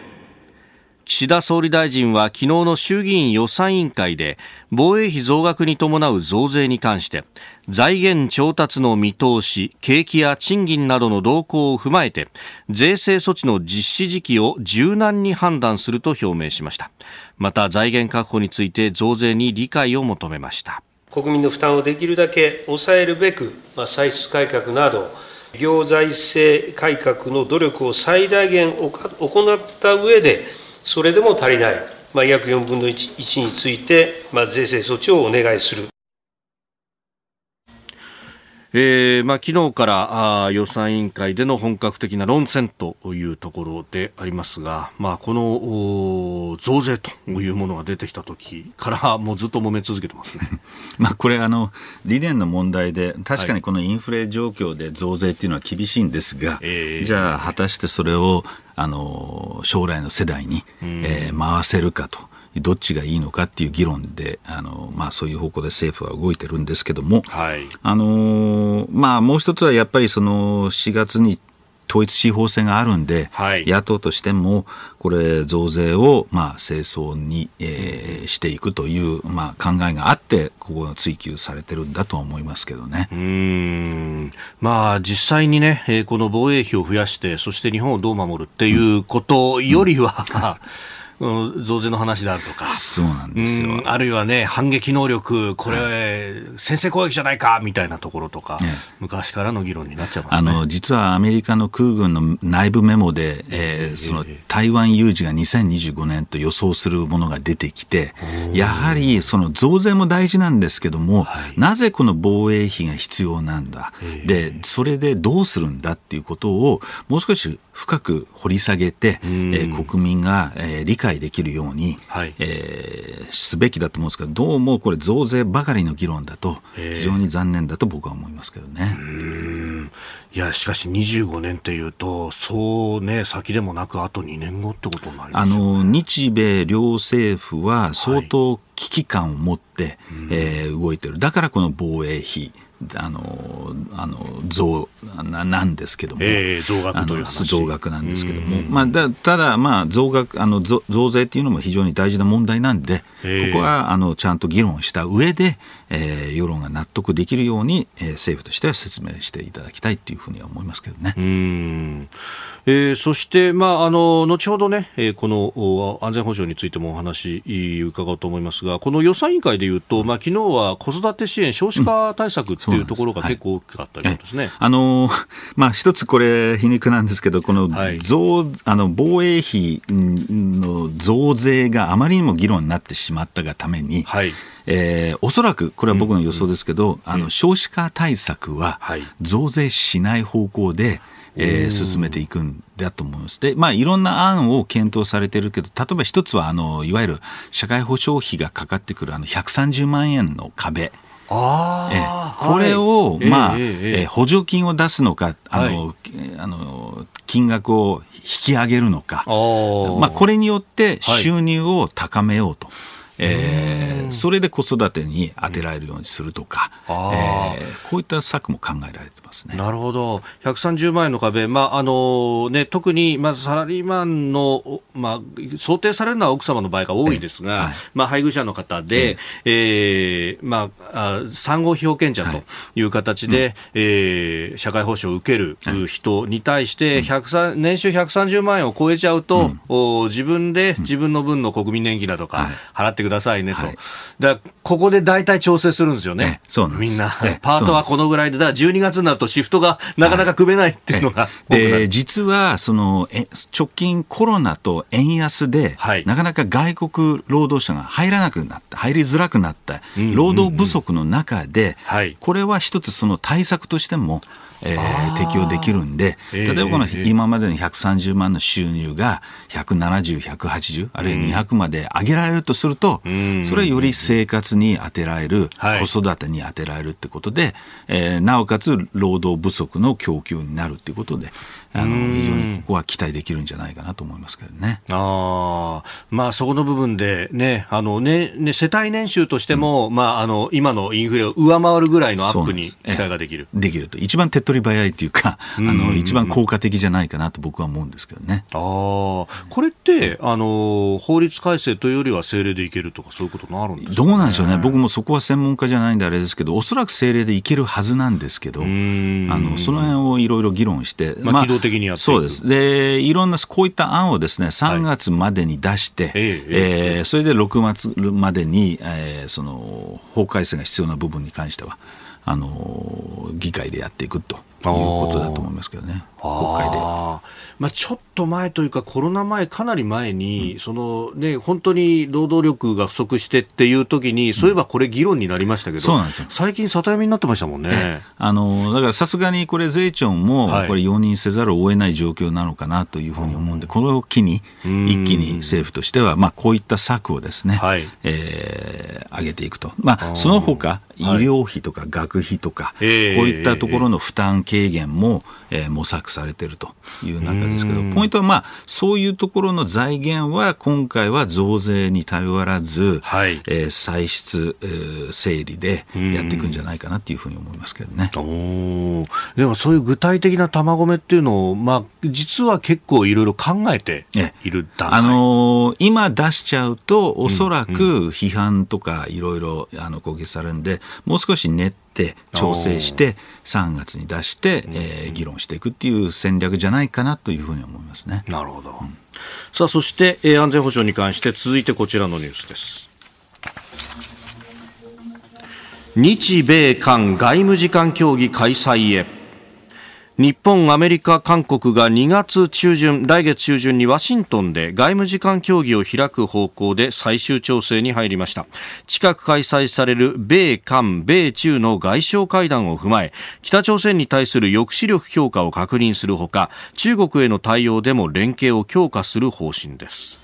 岸田総理大臣は昨日の衆議院予算委員会で防衛費増額に伴う増税に関して財源調達の見通し、景気や賃金などの動向を踏まえて税制措置の実施時期を柔軟に判断すると表明しました。また財源確保について増税に理解を求めました国民の負担をできるだけ抑えるべく、まあ、歳出改革など行財政改革の努力を最大限行った上でそれでも足りない、まあ、約4分の 1, 1について、まあ、税制措置をお願いする。えーまあ、昨日からあ予算委員会での本格的な論戦というところでありますが、まあ、この増税というものが出てきた時からもうずっと揉め続けてますね。まあこれあの、理念の問題で確かにこのインフレ状況で増税っていうのは厳しいんですが、はい、じゃあ果たしてそれをあの将来の世代に、えー、回せるかと。どっちがいいのかっていう議論で、あのまあ、そういう方向で政府は動いてるんですけども、はい、あのまあ、もう一つはやっぱりその4月に統一地方選があるんで、はい、野党としても、これ、増税を、まあ、清掃に、えー、していくという、まあ、考えがあって、ここが追及されてるんだと思いますけどね。うん。まあ、実際にね、えー、この防衛費を増やして、そして日本をどう守るっていうことよりは、うんうん増税の話であるとか、そうなんですよ。あるいはね、反撃能力、これ、はい、先制攻撃じゃないかみたいなところとか、ね、昔からの議論になっちゃいます、ね、あの実はアメリカの空軍の内部メモで、えー、その台湾有事が2025年と予想するものが出てきて、やはりその増税も大事なんですけども、はい、なぜこの防衛費が必要なんだ、で、それでどうするんだっていうことを、もう少し深く掘り下げて、えー、国民が、えー、理解できるように、はい、えー、すべきだと思うんですけど、どうもこれ、増税ばかりの議論だと、非常に残念だと僕は思いますけどね。いや、しかし25年っていうと、そうね、先でもなく、あと2年後ってことになります、ね、あの日米両政府は相当危機感を持って、はい、えー、動いてる、だからこの防衛費。あのあの増ななんですけども、えー、増額という増額なんですけども、まあ、だただ、まあ、増額あの増税っていうのも非常に大事な問題なんで、ここはあのちゃんと議論した上で、えー、世論が納得できるように、えー、政府としては説明していただきたいというふうには思いますけどね。うん。えー、そして、まあ、あの後ほどね、えー、この安全保障についてもお話伺おうと思いますが、この予算委員会でいうと、まあ昨日は子育て支援、少子化対策っていうところが結構大きかったようですね。はい、あのまあ、一つこれ、皮肉なんですけど、この増、はい、あの防衛費の増税があまりにも議論になってしまったがために、はいえー、おそらく、これは僕の予想ですけど、うん。うん、あの少子化対策は増税しない方向で、えー、進めていくんだと思います。で、まあ、いろんな案を検討されてるけど、例えば一つは、あの、いわゆる社会保障費がかかってくるあの130万円の壁。あえこれを、はい、まあ、えー、えー、補助金を出すのか、あの、はい、あの金額を引き上げるのか、まあ、これによって収入を高めようと。はいえー、それで子育てに充てられるようにするとか、えー、こういった策も考えられてます。ますね。なるほど。130万円の壁、まあ、あのね、特に、まずサラリーマンの、まあ、想定されるのは奥様の場合が多いですが、はい、まあ、配偶者の方で、ええ。ー、まあ、産後被保険者とい。う形で、はいうん、えー、社会保障を受ける人に対して、1年収130万円を超えちゃうと、うん、お自分で自分の分の国民年金だとか、払ってくださいねと。はい、だここで大体調整するんですよね。そうなんみんな。パートはこのぐらいで、だから12月になるとシフトがなかなか組めないっていうのが、で、実は、その、直近コロナと円安で、はい、なかなか外国労働者が入らなくなった、入りづらくなった、労働不足の中で、これは一つその対策としても、えー、適用できるんで、例えばこの今までの130万の収入が170、180、あるいは200まで上げられるとすると、それはより生活に充てられる、子育てに充てられるってことで、えー、なおかつ労働不足の供給になるっていうことで、あの非常にここは期待できるんじゃないかなと思いますけどね。あまあ、そこの部分でね、あのねね世帯年収としても、うん、まあ、あの今のインフレを上回るぐらいのアップに期待ができる。できると。一番手っ取り早いっていうか、あの一番効果的じゃないかなと僕は思うんですけどね。あこれってあの法律改正というよりは政令でいけるとかそういうことになるんですか、ね、どうなんでしょうね。僕もそこは専門家じゃないんであれですけど、おそらく政令でいけるはずなんですけど、あのその辺をいろいろ議論して、まあ、機動的にやってそうです。で、いろんなこういった案をですね、3月までに出して、はい、ええー、それで6月までに、えー、その法改正が必要な部分に関しては、あの議会でやっていくということだと思いますけどね、国会で。まあ、ちょっと前というか、コロナ前、かなり前に、うん、そのね、本当に労働力が不足してっていう時に、そういえばこれ、議論になりましたけど、そうなんですよ。最近、里闇になってましたもんね。あのだからさすがにこれ、税調もこれ、容認せざるを得ない状況なのかなというふうに思うんで、これを機に、一気に政府としては、まあ、こういった策をですね、はい、えー、上げていくと。まあ、その他医療費とか学費とか、はい、こういったところの負担軽減も、えー、模索されているという中ですけど、ポイントは、まあ、そういうところの財源は、今回は増税に頼らず、はい、えー、歳出、えー、整理でやっていくんじゃないかなというふうに思いますけどね。おでも、そういう具体的な玉込めっていうのを、まあ、実は結構いろいろ考えている段階、あのー、今出しちゃうと、おそらく批判とかいろいろ攻撃されるんで、もう少し練って調整して3月に出して、えー、議論していくっていう戦略じゃないかなというふうに思いますね。なるほど。うん、さあそして、えー、安全保障に関して続いてこちらのニュースです。日米韓外務次官協議開催へ。日本、アメリカ、韓国が2月中旬、来月中旬にワシントンで外務次官協議を開く方向で最終調整に入りました。近く開催される米韓、米中の外相会談を踏まえ、北朝鮮に対する抑止力強化を確認するほか、中国への対応でも連携を強化する方針です。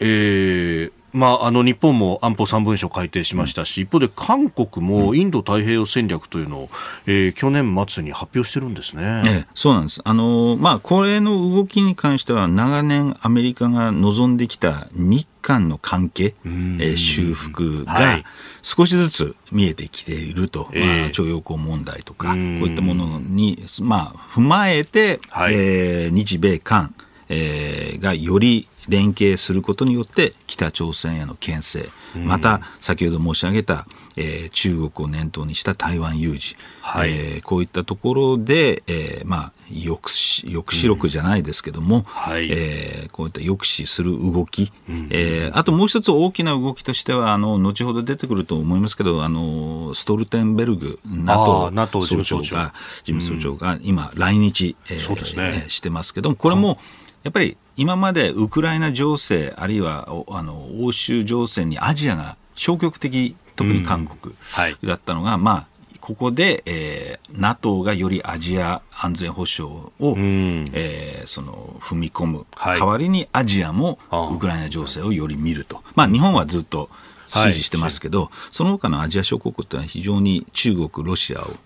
えー、まあ、あの日本も安保3文書改定しましたし、一方で韓国もインド太平洋戦略というのを、えー、去年末に発表してるんですね。ええ、そうなんです。あのまあ、これの動きに関しては、長年アメリカが望んできた日韓の関係、えー、修復が少しずつ見えてきていると、はい、まあ、徴用工問題とか、こういったものに、まあ、踏まえて、はい、えー、日米韓、えー、がより連携することによって北朝鮮への牽制、また先ほど申し上げた、えー、中国を念頭にした台湾有事、はい、えー、こういったところで、えー、まあ抑止抑止力じゃないですけども、うん。はい、えー、こういった抑止する動き、うん、えー、あともう一つ大きな動きとしてはあの後ほど出てくると思いますけどあのストルテンベルグ NATO 総長。が事務総長が今来日、えーね、してますけどもこれもやっぱり今までウクライナ情勢あるいはあの欧州情勢にアジアが消極的特に韓国だったのが、うんはい、まあここで、えー、NATO がよりアジア安全保障を、うん、えー、その踏み込む、はい、代わりにアジアもウクライナ情勢をより見ると、まあ、日本はずっと支持してますけど、はい、その他のアジア諸国ってのは非常に中国、ロシアを、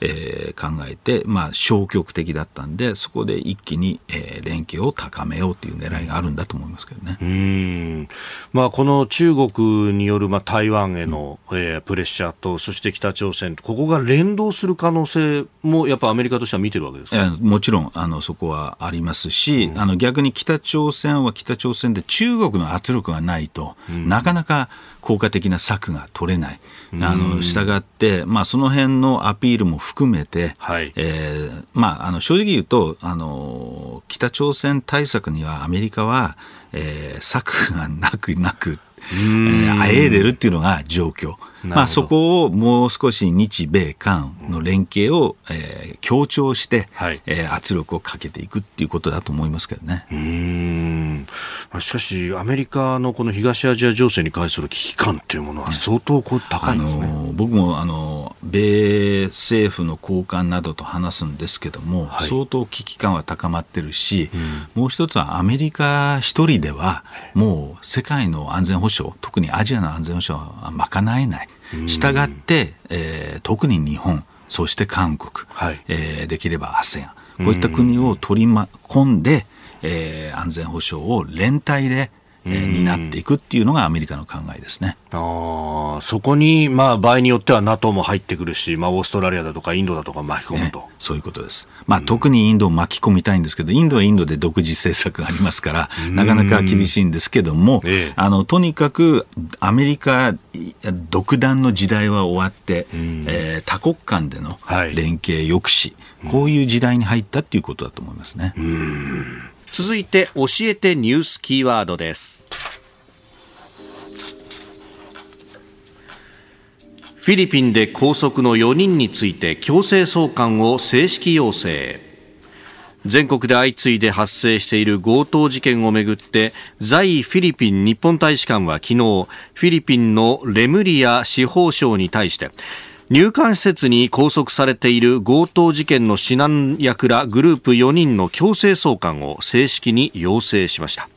えー、考えて、まあ、消極的だったんで、そこで一気に、えー、連携を高めようという狙いがあるんだと思いますけどね。うん。まあ、この中国による、まあ、台湾への、うん、えー、プレッシャーと、そして北朝鮮、ここが連動する可能性も、やっぱアメリカとしては見てるわけですか？もちろんあのそこはありますし、うん、あの逆に北朝鮮は北朝鮮で中国の圧力がないと、うん、なかなか効果的な策が取れない。あの、従って、まあ、その辺のアピールも含めて、はい、えー、まあ、あの、正直言うと、あの、北朝鮮対策にはアメリカは、えー、策がなくなく、えー、あえいでるっていうのが状況。まあ、そこをもう少し日米韓の連携を、えー、強調して、はい、えー、圧力をかけていくっていうことだと思いますけどね。うん。しかし、アメリカのこの東アジア情勢に関する危機感っていうものは相当こう高いんですね、あの僕もあの米政府の高官などと話すんですけども、はい、相当危機感は高まってるし、うん、もう一つはアメリカ一人ではもう世界の安全保障特にアジアの安全保障は賄えない。したがって、えー、特に日本、そして韓国、はい、えー、できれば ASEAN、こういった国を取り込んで、えー、安全保障を連帯でえー、担っていくっていうのがアメリカの考えですね。あそこに、まあ、場合によっては NATO も入ってくるし、まあ、オーストラリアだとかインドだとか巻き込むと、ね、そういうことです。まあ、特にインドを巻き込みたいんですけど、インドはインドで独自政策がありますから、なかなか厳しいんですけども、ええ、あのとにかくアメリカ独断の時代は終わって、えー、多国間での連携抑止、はい、こういう時代に入ったっていうことだと思いますね。続いて教えてニュースキーワードです。フィリピンで拘束の4人について強制送還を正式要請。全国で相次いで発生している強盗事件をめぐって在フィリピン日本大使館は昨日フィリピンのレムリア司法省に対して入管施設に拘束されている強盗事件の指南役らグループ4人の強制送還を正式に要請しました。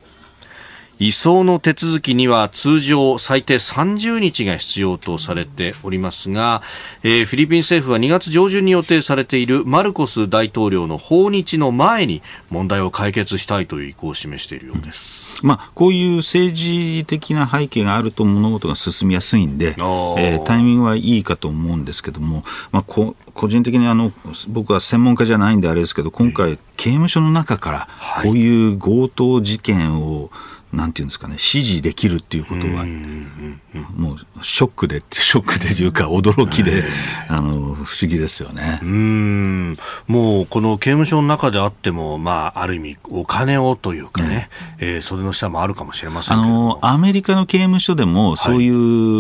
移送の手続きには通常最低30日が必要とされておりますが、えー、フィリピン政府は2月上旬に予定されているマルコス大統領の訪日の前に問題を解決したいという意向を示しているようです、まあ、こういう政治的な背景があると物事が進みやすいんで、えー、タイミングはいいかと思うんですけども、まあ、こ個人的にあの僕は専門家じゃないんであれですけど今回刑務所の中からこういう強盗事件をなんていうんですかね、支持できるっていうことは、もうショックで、ショックでというか、驚きで、あの、不思議ですよね。うん。もう、この刑務所の中であっても、まあ、ある意味、お金をというかね、ね。えー、それの下もあるかもしれませんあの、アメリカの刑務所でも、そうい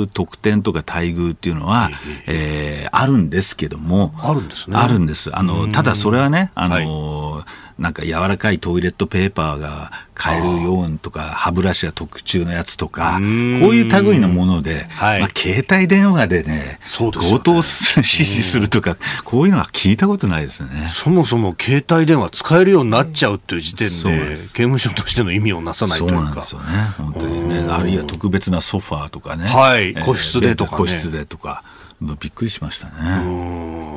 う特典とか待遇っていうのは、はい、えー、あるんですけども、あるんですね。あるんです。あの、ただそれはね、あの、はいなんか柔らかいトイレットペーパーが買えるようにとか、歯ブラシが特注のやつとか、こういう類のもので、はい、まあ、携帯電話でね、ね強盗を指示するとか、こういうのは聞いたことないですよね。そもそも携帯電話使えるようになっちゃうっていう時点で、刑務所としての意味をなさないというか。そうなんですよね、本当にね。あるいは特別なソファーとかね。はい、個室でとか、ね、個室でとか。びっくりしましたね。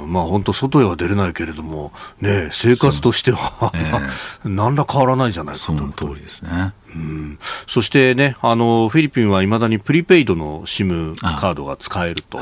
まあ本当外へは出れないけれども、ね、生活としては、えー、何ら変わらないじゃないかと。その通りですね。うん、そしてね、あの、フィリピンはいまだにプリペイドの SIM カードが使えると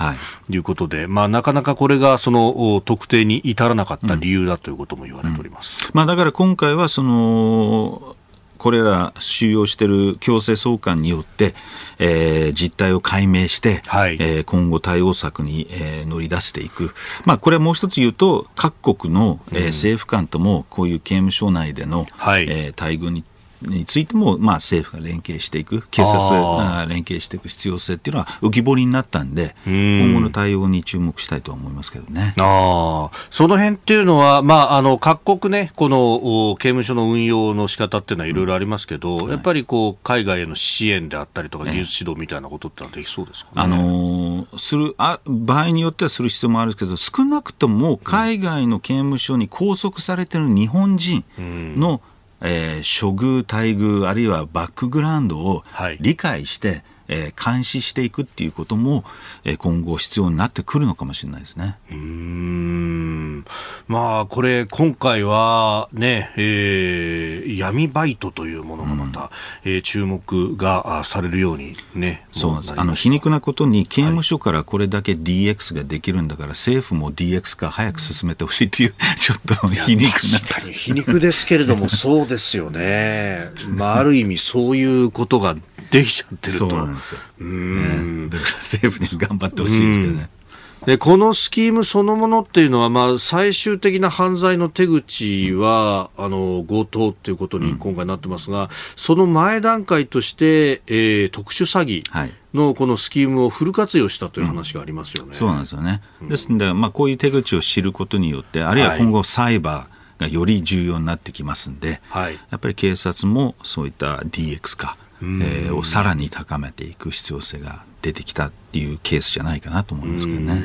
いうことで、はい、まあなかなかこれがその特定に至らなかった理由だということも言われております。うんうん、まあだから今回はその、これら収容している強制送還によって、えー、実態を解明して、はい、えー、今後対応策に、えー、乗り出していく、まあ、これはもう一つ言うと各国の、えー、政府間ともこういう刑務所内での、はい、えー、待遇にについても、まあ、政府が連携していく、警察が連携していく必要性っていうのは浮き彫りになったんで、今後の対応に注目したいと思いますけどね。あその辺っていうのは、まあ、あの各国ね、この刑務所の運用の仕方っていうのはいろいろありますけど、うん、やっぱりこう海外への支援であったりとか、技術指導みたいなことってのはできそうですか、ね、あのするあ場合によってはする必要もあるんですけど、少なくとも海外の刑務所に拘束されている日本人の、うんえー、処遇、待遇、あるいはバックグラウンドを理解して、はいえー、監視していくっていうことも、えー、今後必要になってくるのかもしれないですね。うんまあ、これ、今回はね、えー、闇バイトというものがまた、うん、えー、注目がされるようにね、そうなんです。あの、皮肉なことに、刑務所からこれだけ DX ができるんだから、はい、政府も DX 化早く進めてほしいっていう、ちょっと皮肉な。皮肉ですけれども、そうですよね。まあ、ある意味そういうことができちゃってると。そうなんですよ。うん、ね、だから政府に頑張ってほしいですけどね。でこのスキームそのものっていうのは、まあ、最終的な犯罪の手口は、あの強盗っていうことに今回なってますが、うん、その前段階として、えー、特殊詐欺のこのスキームをフル活用したという話がありますよね。うん、そうなんですよね。ですので、まあ、こういう手口を知ることによって、あるいは今後サイバーがより重要になってきますんで、はい、やっぱり警察もそういった DX 化、えー、をさらに高めていく必要性が出てきたっていうケースじゃないかなと思いますけどね。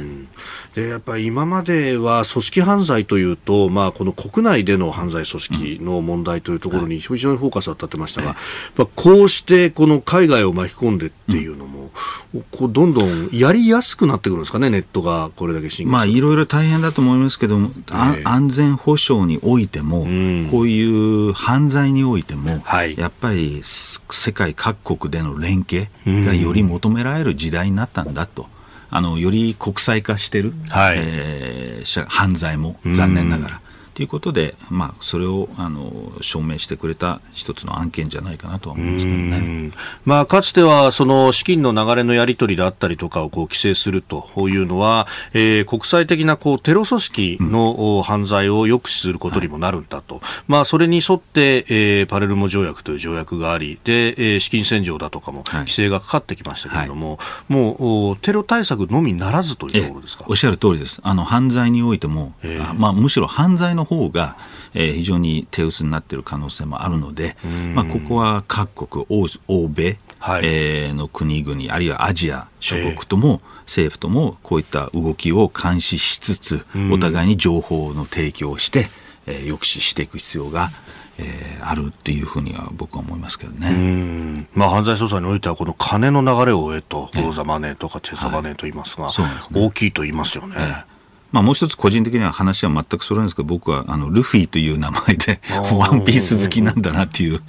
でやっぱり今までは組織犯罪というと、まあ、この国内での犯罪組織の問題というところに非常にフォーカスを当てましたが、うん、こうしてこの海外を巻き込んでっていうのも、うん、こうどんどんやりやすくなってくるんですかね、ネットがこれだけ進化まあ、いろいろ大変だと思いますけども、えー、安全保障においても、うん、こういう犯罪においても、はい、やっぱり世界各国での連携がより求められる時代になったんだと。あのより国際化してる、はい、えー、犯罪も残念ながら。ということで、まあ、それをあの証明してくれた一つの案件じゃないかなとは思いますけどね、まあ、かつてはその資金の流れのやり取りであったりとかをこう規制するというのは、えー、国際的なこうテロ組織の犯罪を抑止することにもなるんだと、はい、まあ、それに沿って、えー、パレルモ条約という条約がありで、えー、資金洗浄だとかも規制がかかってきましたけれども、はい、もうテロ対策のみならずというところですか？おっしゃる通りです、あの犯罪においても、えー、まあ、むしろ犯罪の方が、えー、非常に手薄になっている可能性もあるので、まあ、ここは各国欧、欧米、はい、えー、の国々、あるいはアジア諸国とも、政府ともこういった動きを監視しつつ、お互いに情報の提供をして、えー、抑止していく必要がえー、あるっていうふうには僕は思いますけどね。まあ、犯罪捜査においては、この金の流れをえと、フォーザマネーとかチェサマネーと言いますが、はい。すね、大きいと言いますよね。えーまあ、もう一つ個人的には話は全くそれなんですけど、僕はあのルフィという名前で、ワンピース好きなんだなっていう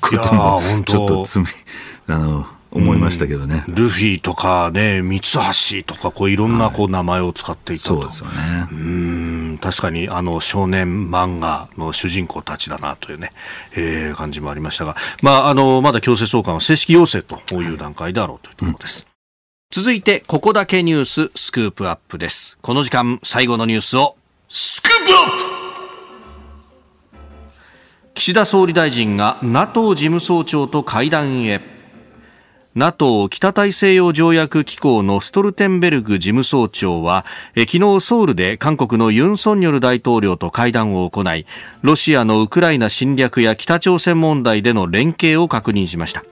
ことも、ちょっとつみ、あの、思いましたけどね。ルフィとかね、三橋とか、こういろんなこう名前を使っていたと、はい、そうですよね。うん、確かにあの少年漫画の主人公たちだなというね、えー、感じもありましたが、まあ、あの、まだ強制送還は正式要請という段階であろうというところです。はいうん続いて、ここだけニューススクープアップです。この時間、最後のニュースを、スクープアップ岸田総理大臣が NATO 事務総長と会談へ。NATO 北大西洋条約機構のストルテンベルグ事務総長は昨日ソウルで韓国のユン・ソンニョル大統領と会談を行いロシアのウクライナ侵略や北朝鮮問題での連携を確認しました。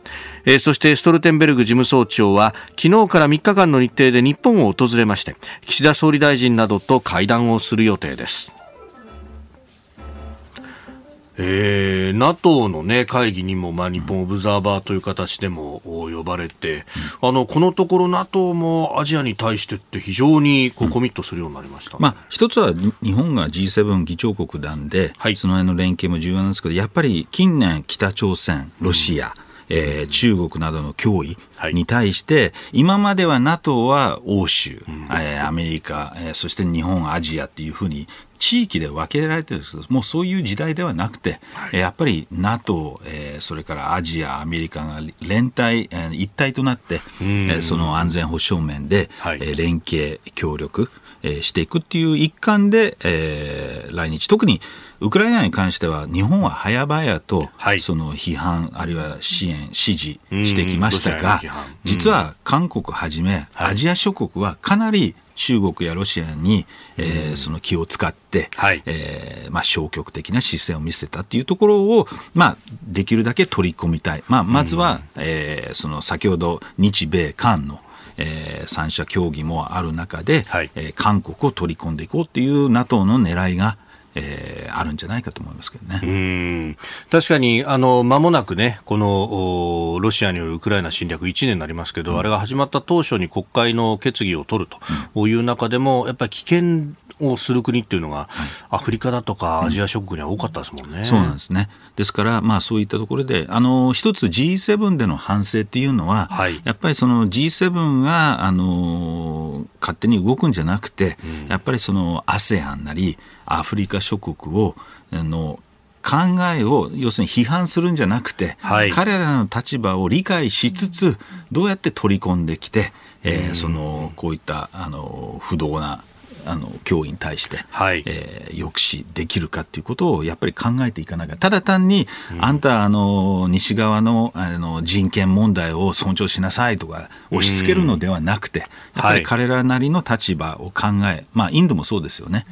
そしてストルテンベルグ事務総長は昨日から3日間の日程で日本を訪れまして岸田総理大臣などと会談をする予定です。えー、NATO の、ね、会議にも、まあ、日本オブザーバーという形でも呼ばれて、うん、あのこのところ NATO もアジアに対してって非常にこうコミットするようになりました、ねうん、まあ、一つは日本が G7 議長国なんで、はい、その辺の連携も重要なんですけどやっぱり近年北朝鮮ロシア、うんえー、中国などの脅威に対して、はい、今までは NATO は欧州、うん、えー、アメリカ、えー、そして日本、アジアっていうふうに地域で分けられてるんですけど、もうそういう時代ではなくて、はい、やっぱり NATO、えー、それからアジア、アメリカが連帯、えー、一体となって、えー、その安全保障面で、はい、えー、連携、協力、えー、していくっていう一環で、えー、来日、特にウクライナに関しては、日本は早々と、その批判、あるいは支援、支持してきましたが、実は韓国はじめ、アジア諸国はかなり中国やロシアに、えー、その気を使って、はい、えー、まあ、消極的な姿勢を見せたというところを、まあ、できるだけ取り込みたい。まあ、まずは、うん、えー、その先ほど日米韓のえー、三者協議もある中で、はい、えー、韓国を取り込んでいこうという NATO の狙いがえー、あるんじゃないかと思いますけどね。うん確かに、あの、間もなくね、この、ロシアによるウクライナ侵略1年になりますけど、うん、あれが始まった当初に国会の決議を取るという中でも、やっぱり危険をする国っていうのが、アフリカだとかアジア諸国には多かったですもんね。うん、そうなんですね。ですから、まあそういったところで、あの、一つ G7 での反省っていうのは、はい、やっぱりその G7 が、あの、勝手に動くんじゃなくて、うん、やっぱりその ASEAN なり、アフリカ諸国を、あの、考えを要するに批判するんじゃなくて、はい、彼らの立場を理解しつつどうやって取り込んできて、えー、そのこういったあの不動なあの脅威に対して、はい、えー、抑止できるかということをやっぱり考えていかなきゃ。ただ単に、うん、あんたあの西側のあの人権問題を尊重しなさいとか押し付けるのではなくて、やっぱり彼らなりの立場を考え、まあ、インドもそうですよね、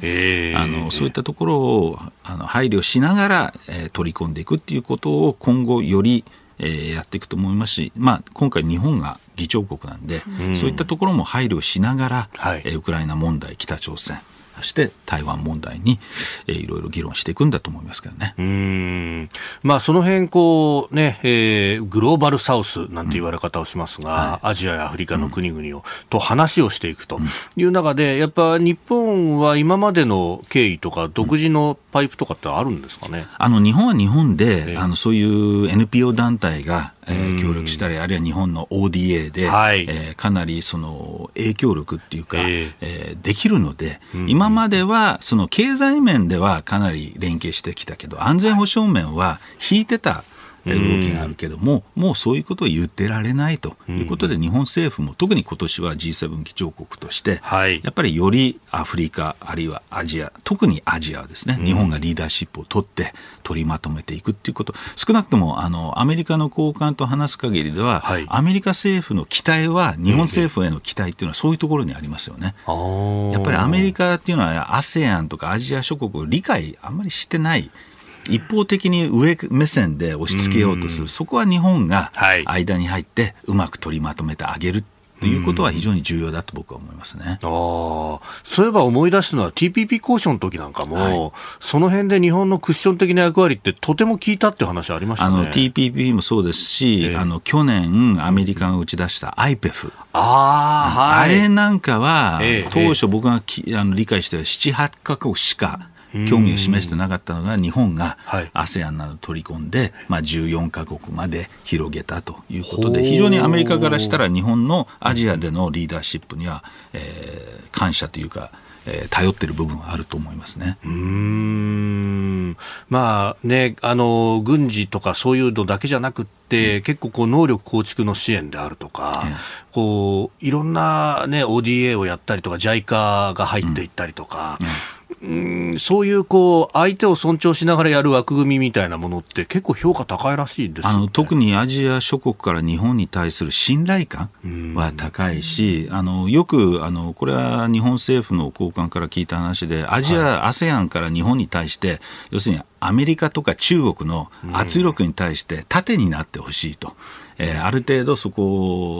あのそういったところをあの配慮しながら、えー、取り込んでいくっていうことを今後よりえー、やっていくと思いますし、まあ、今回日本が議長国なんで、うん、そういったところも配慮しながら、はい、えウクライナ問題、北朝鮮、そして台湾問題に、えー、いろいろ議論していくんだと思いますけどね。うん。まあ、その辺こうね、えー、グローバルサウスなんて言われ方をしますが、うんはい、アジアやアフリカの国々を、と話をしていくという中で、やっぱ日本は今までの経緯とか、独自のパイプとかってあるんですかね？あの日本は日本で、えー、あのそういう NPO 団体がえー、協力したり、あるいは日本の ODA で、はい、えー、かなりその影響力っていうか、えー、えー、できるので、うん、今まではその経済面ではかなり連携してきたけど、安全保障面は引いてた動きがあるけども、もうそういうことを言ってられないと。いうことで、日本政府も特に今年は G7 議長国として、やっぱりよりアフリカ、あるいはアジア、特にアジアですね、日本がリーダーシップを取って取りまとめていくっていうこと、少なくともあのアメリカの高官と話す限りでは、アメリカ政府の期待は、日本政府への期待っていうのはそういうところにありますよね。やっぱりアメリカっていうのは ASEAN とかアジア諸国を理解あんまりしてない。一方的に上目線で押し付けようとする、そこは日本が間に入ってうまく取りまとめてあげるということは非常に重要だと僕は思いますね。あそういえば思い出したのは TPP 交渉の時なんかも、はい、その辺で日本のクッション的な役割ってとても効いたっていう話ありましたね。あの TPP もそうですし、えー、あの去年アメリカが打ち出した IPEF。あ,、はい、あれなんかは、えー、当初僕がきあの理解しては7、8カ国しか興味を示してなかったのが、日本が ASEAN など取り込んで、まあ、14か国まで広げたということで、非常にアメリカからしたら、日本のアジアでのリーダーシップには、えー、感謝というか、えー、頼ってる部分はあると思いますね。うん。まあね、あの軍事とかそういうのだけじゃなくて、うん、結構こう能力構築の支援であるとか、こういろんなね ODA をやったりとか JICA が入っていったりとか。うんうんうんそういうこう相手を尊重しながらやる枠組みみたいなものって結構評価高いらしいです、ね、あの特にアジア諸国から日本に対する信頼感は高いし、あのよくあのこれは日本政府の高官から聞いた話でアジア、はい、ASEAN から日本に対して要するにアメリカとか中国の圧力に対して盾になってほしいと。えー、ある程度そこ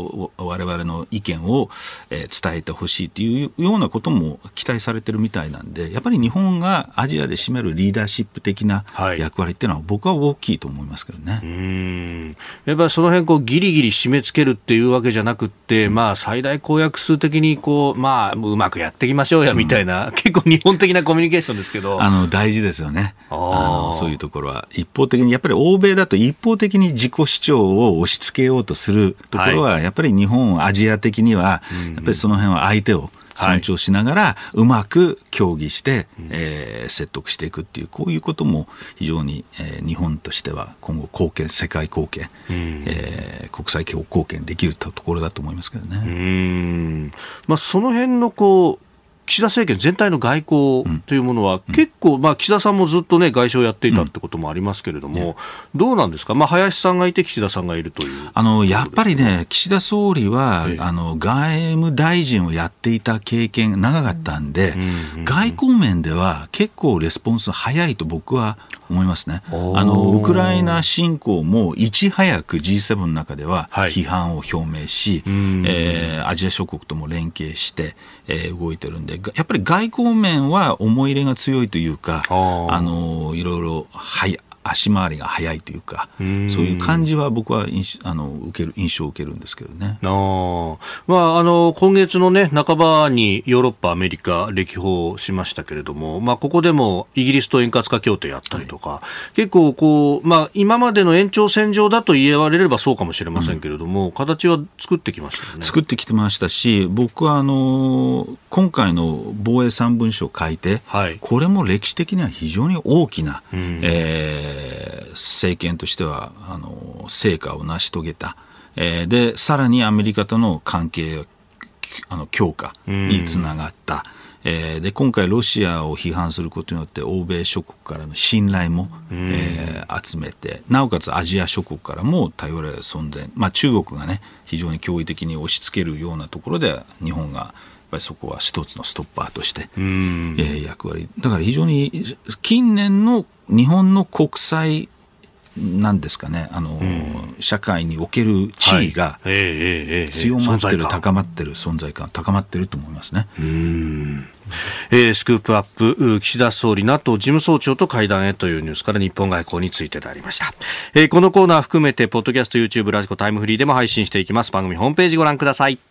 を我々の意見を、えー、伝えてほしいというようなことも期待されてるみたいなんでやっぱり日本がアジアで占めるリーダーシップ的な役割っていうのは僕は大きいと思いますけどね。うん。やっぱりその辺こうギリギリ締め付けるっていうわけじゃなくて、うん、まあ最大公約数的にこうまあうまくやっていきましょうやみたいな、うん、結構日本的なコミュニケーションですけど。あの大事ですよね。あのそういうところは。一方的にやっぱり欧米だと一方的に自己主張を押し付けようとするところは、やっぱり日本、アジア的には、やっぱりその辺は相手を尊重しながら、うまく協議して、えー、説得していくっていう、こういうことも非常に、えー、日本としては今後、貢献、世界貢献、うん、えー、国際貢献できるところだと思いますけどね。うん。まあ、その辺のこう岸田政権全体の外交というものは、結構、まあ、岸田さんもずっと、ね、外相をやっていたってこともありますけれども、どうなんですか、まあ、林さんがいて、岸田さんがいるという。あのやっぱりね、岸田総理は、ええ、あの外務大臣をやっていた経験、長かったんで、外交面では結構レスポンス早いと僕は思いますね。あのウクライナ侵攻もいち早く G7 の中では批判を表明し、はい、えー、アジア諸国とも連携して、えー、動いてるんでやっぱり外交面は思い入れが強いというかあのいろいろはい足回りが速いというか、うそういう感じは僕はあの受ける印象を受けるんですけどね。あまあ、あの今月の、ね、半ばにヨーロッパ、アメリカ歴訪しましたけれども、まあ、ここでもイギリスと円滑化協定やったりとか、はい、結構こう、まあ、今までの延長線上だと言われればそうかもしれませんけれども、うん、形は作ってきましたね。作ってきてましたし、僕はあの今回の防衛3文書改定、はい、これも歴史的には非常に大きな、うん、えーえー、政権としてはあの成果を成し遂げた、えー、でさらにアメリカとの関係あの強化につながった。えー、で今回、ロシアを批判することによって欧米諸国からの信頼も、えー、集めてなおかつアジア諸国からも頼れる存在、まあ、中国が、ね、非常に驚異的に押し付けるようなところで日本がぱりそこは一つのストッパーとして、えー、役割だから非常に近年の日本の国際なんですかね、あの、うん、社会における地位が強まってる、高まってる存在感、高まってると思いますね。えー、スクープアップ、岸田総理 NATO 事務総長と会談へというニュースから日本外交についてでありました。えー、このコーナー含めて、ポッドキャスト、YouTube、 radiko、タイムフリーでも配信していきます。番組ホームページご覧ください。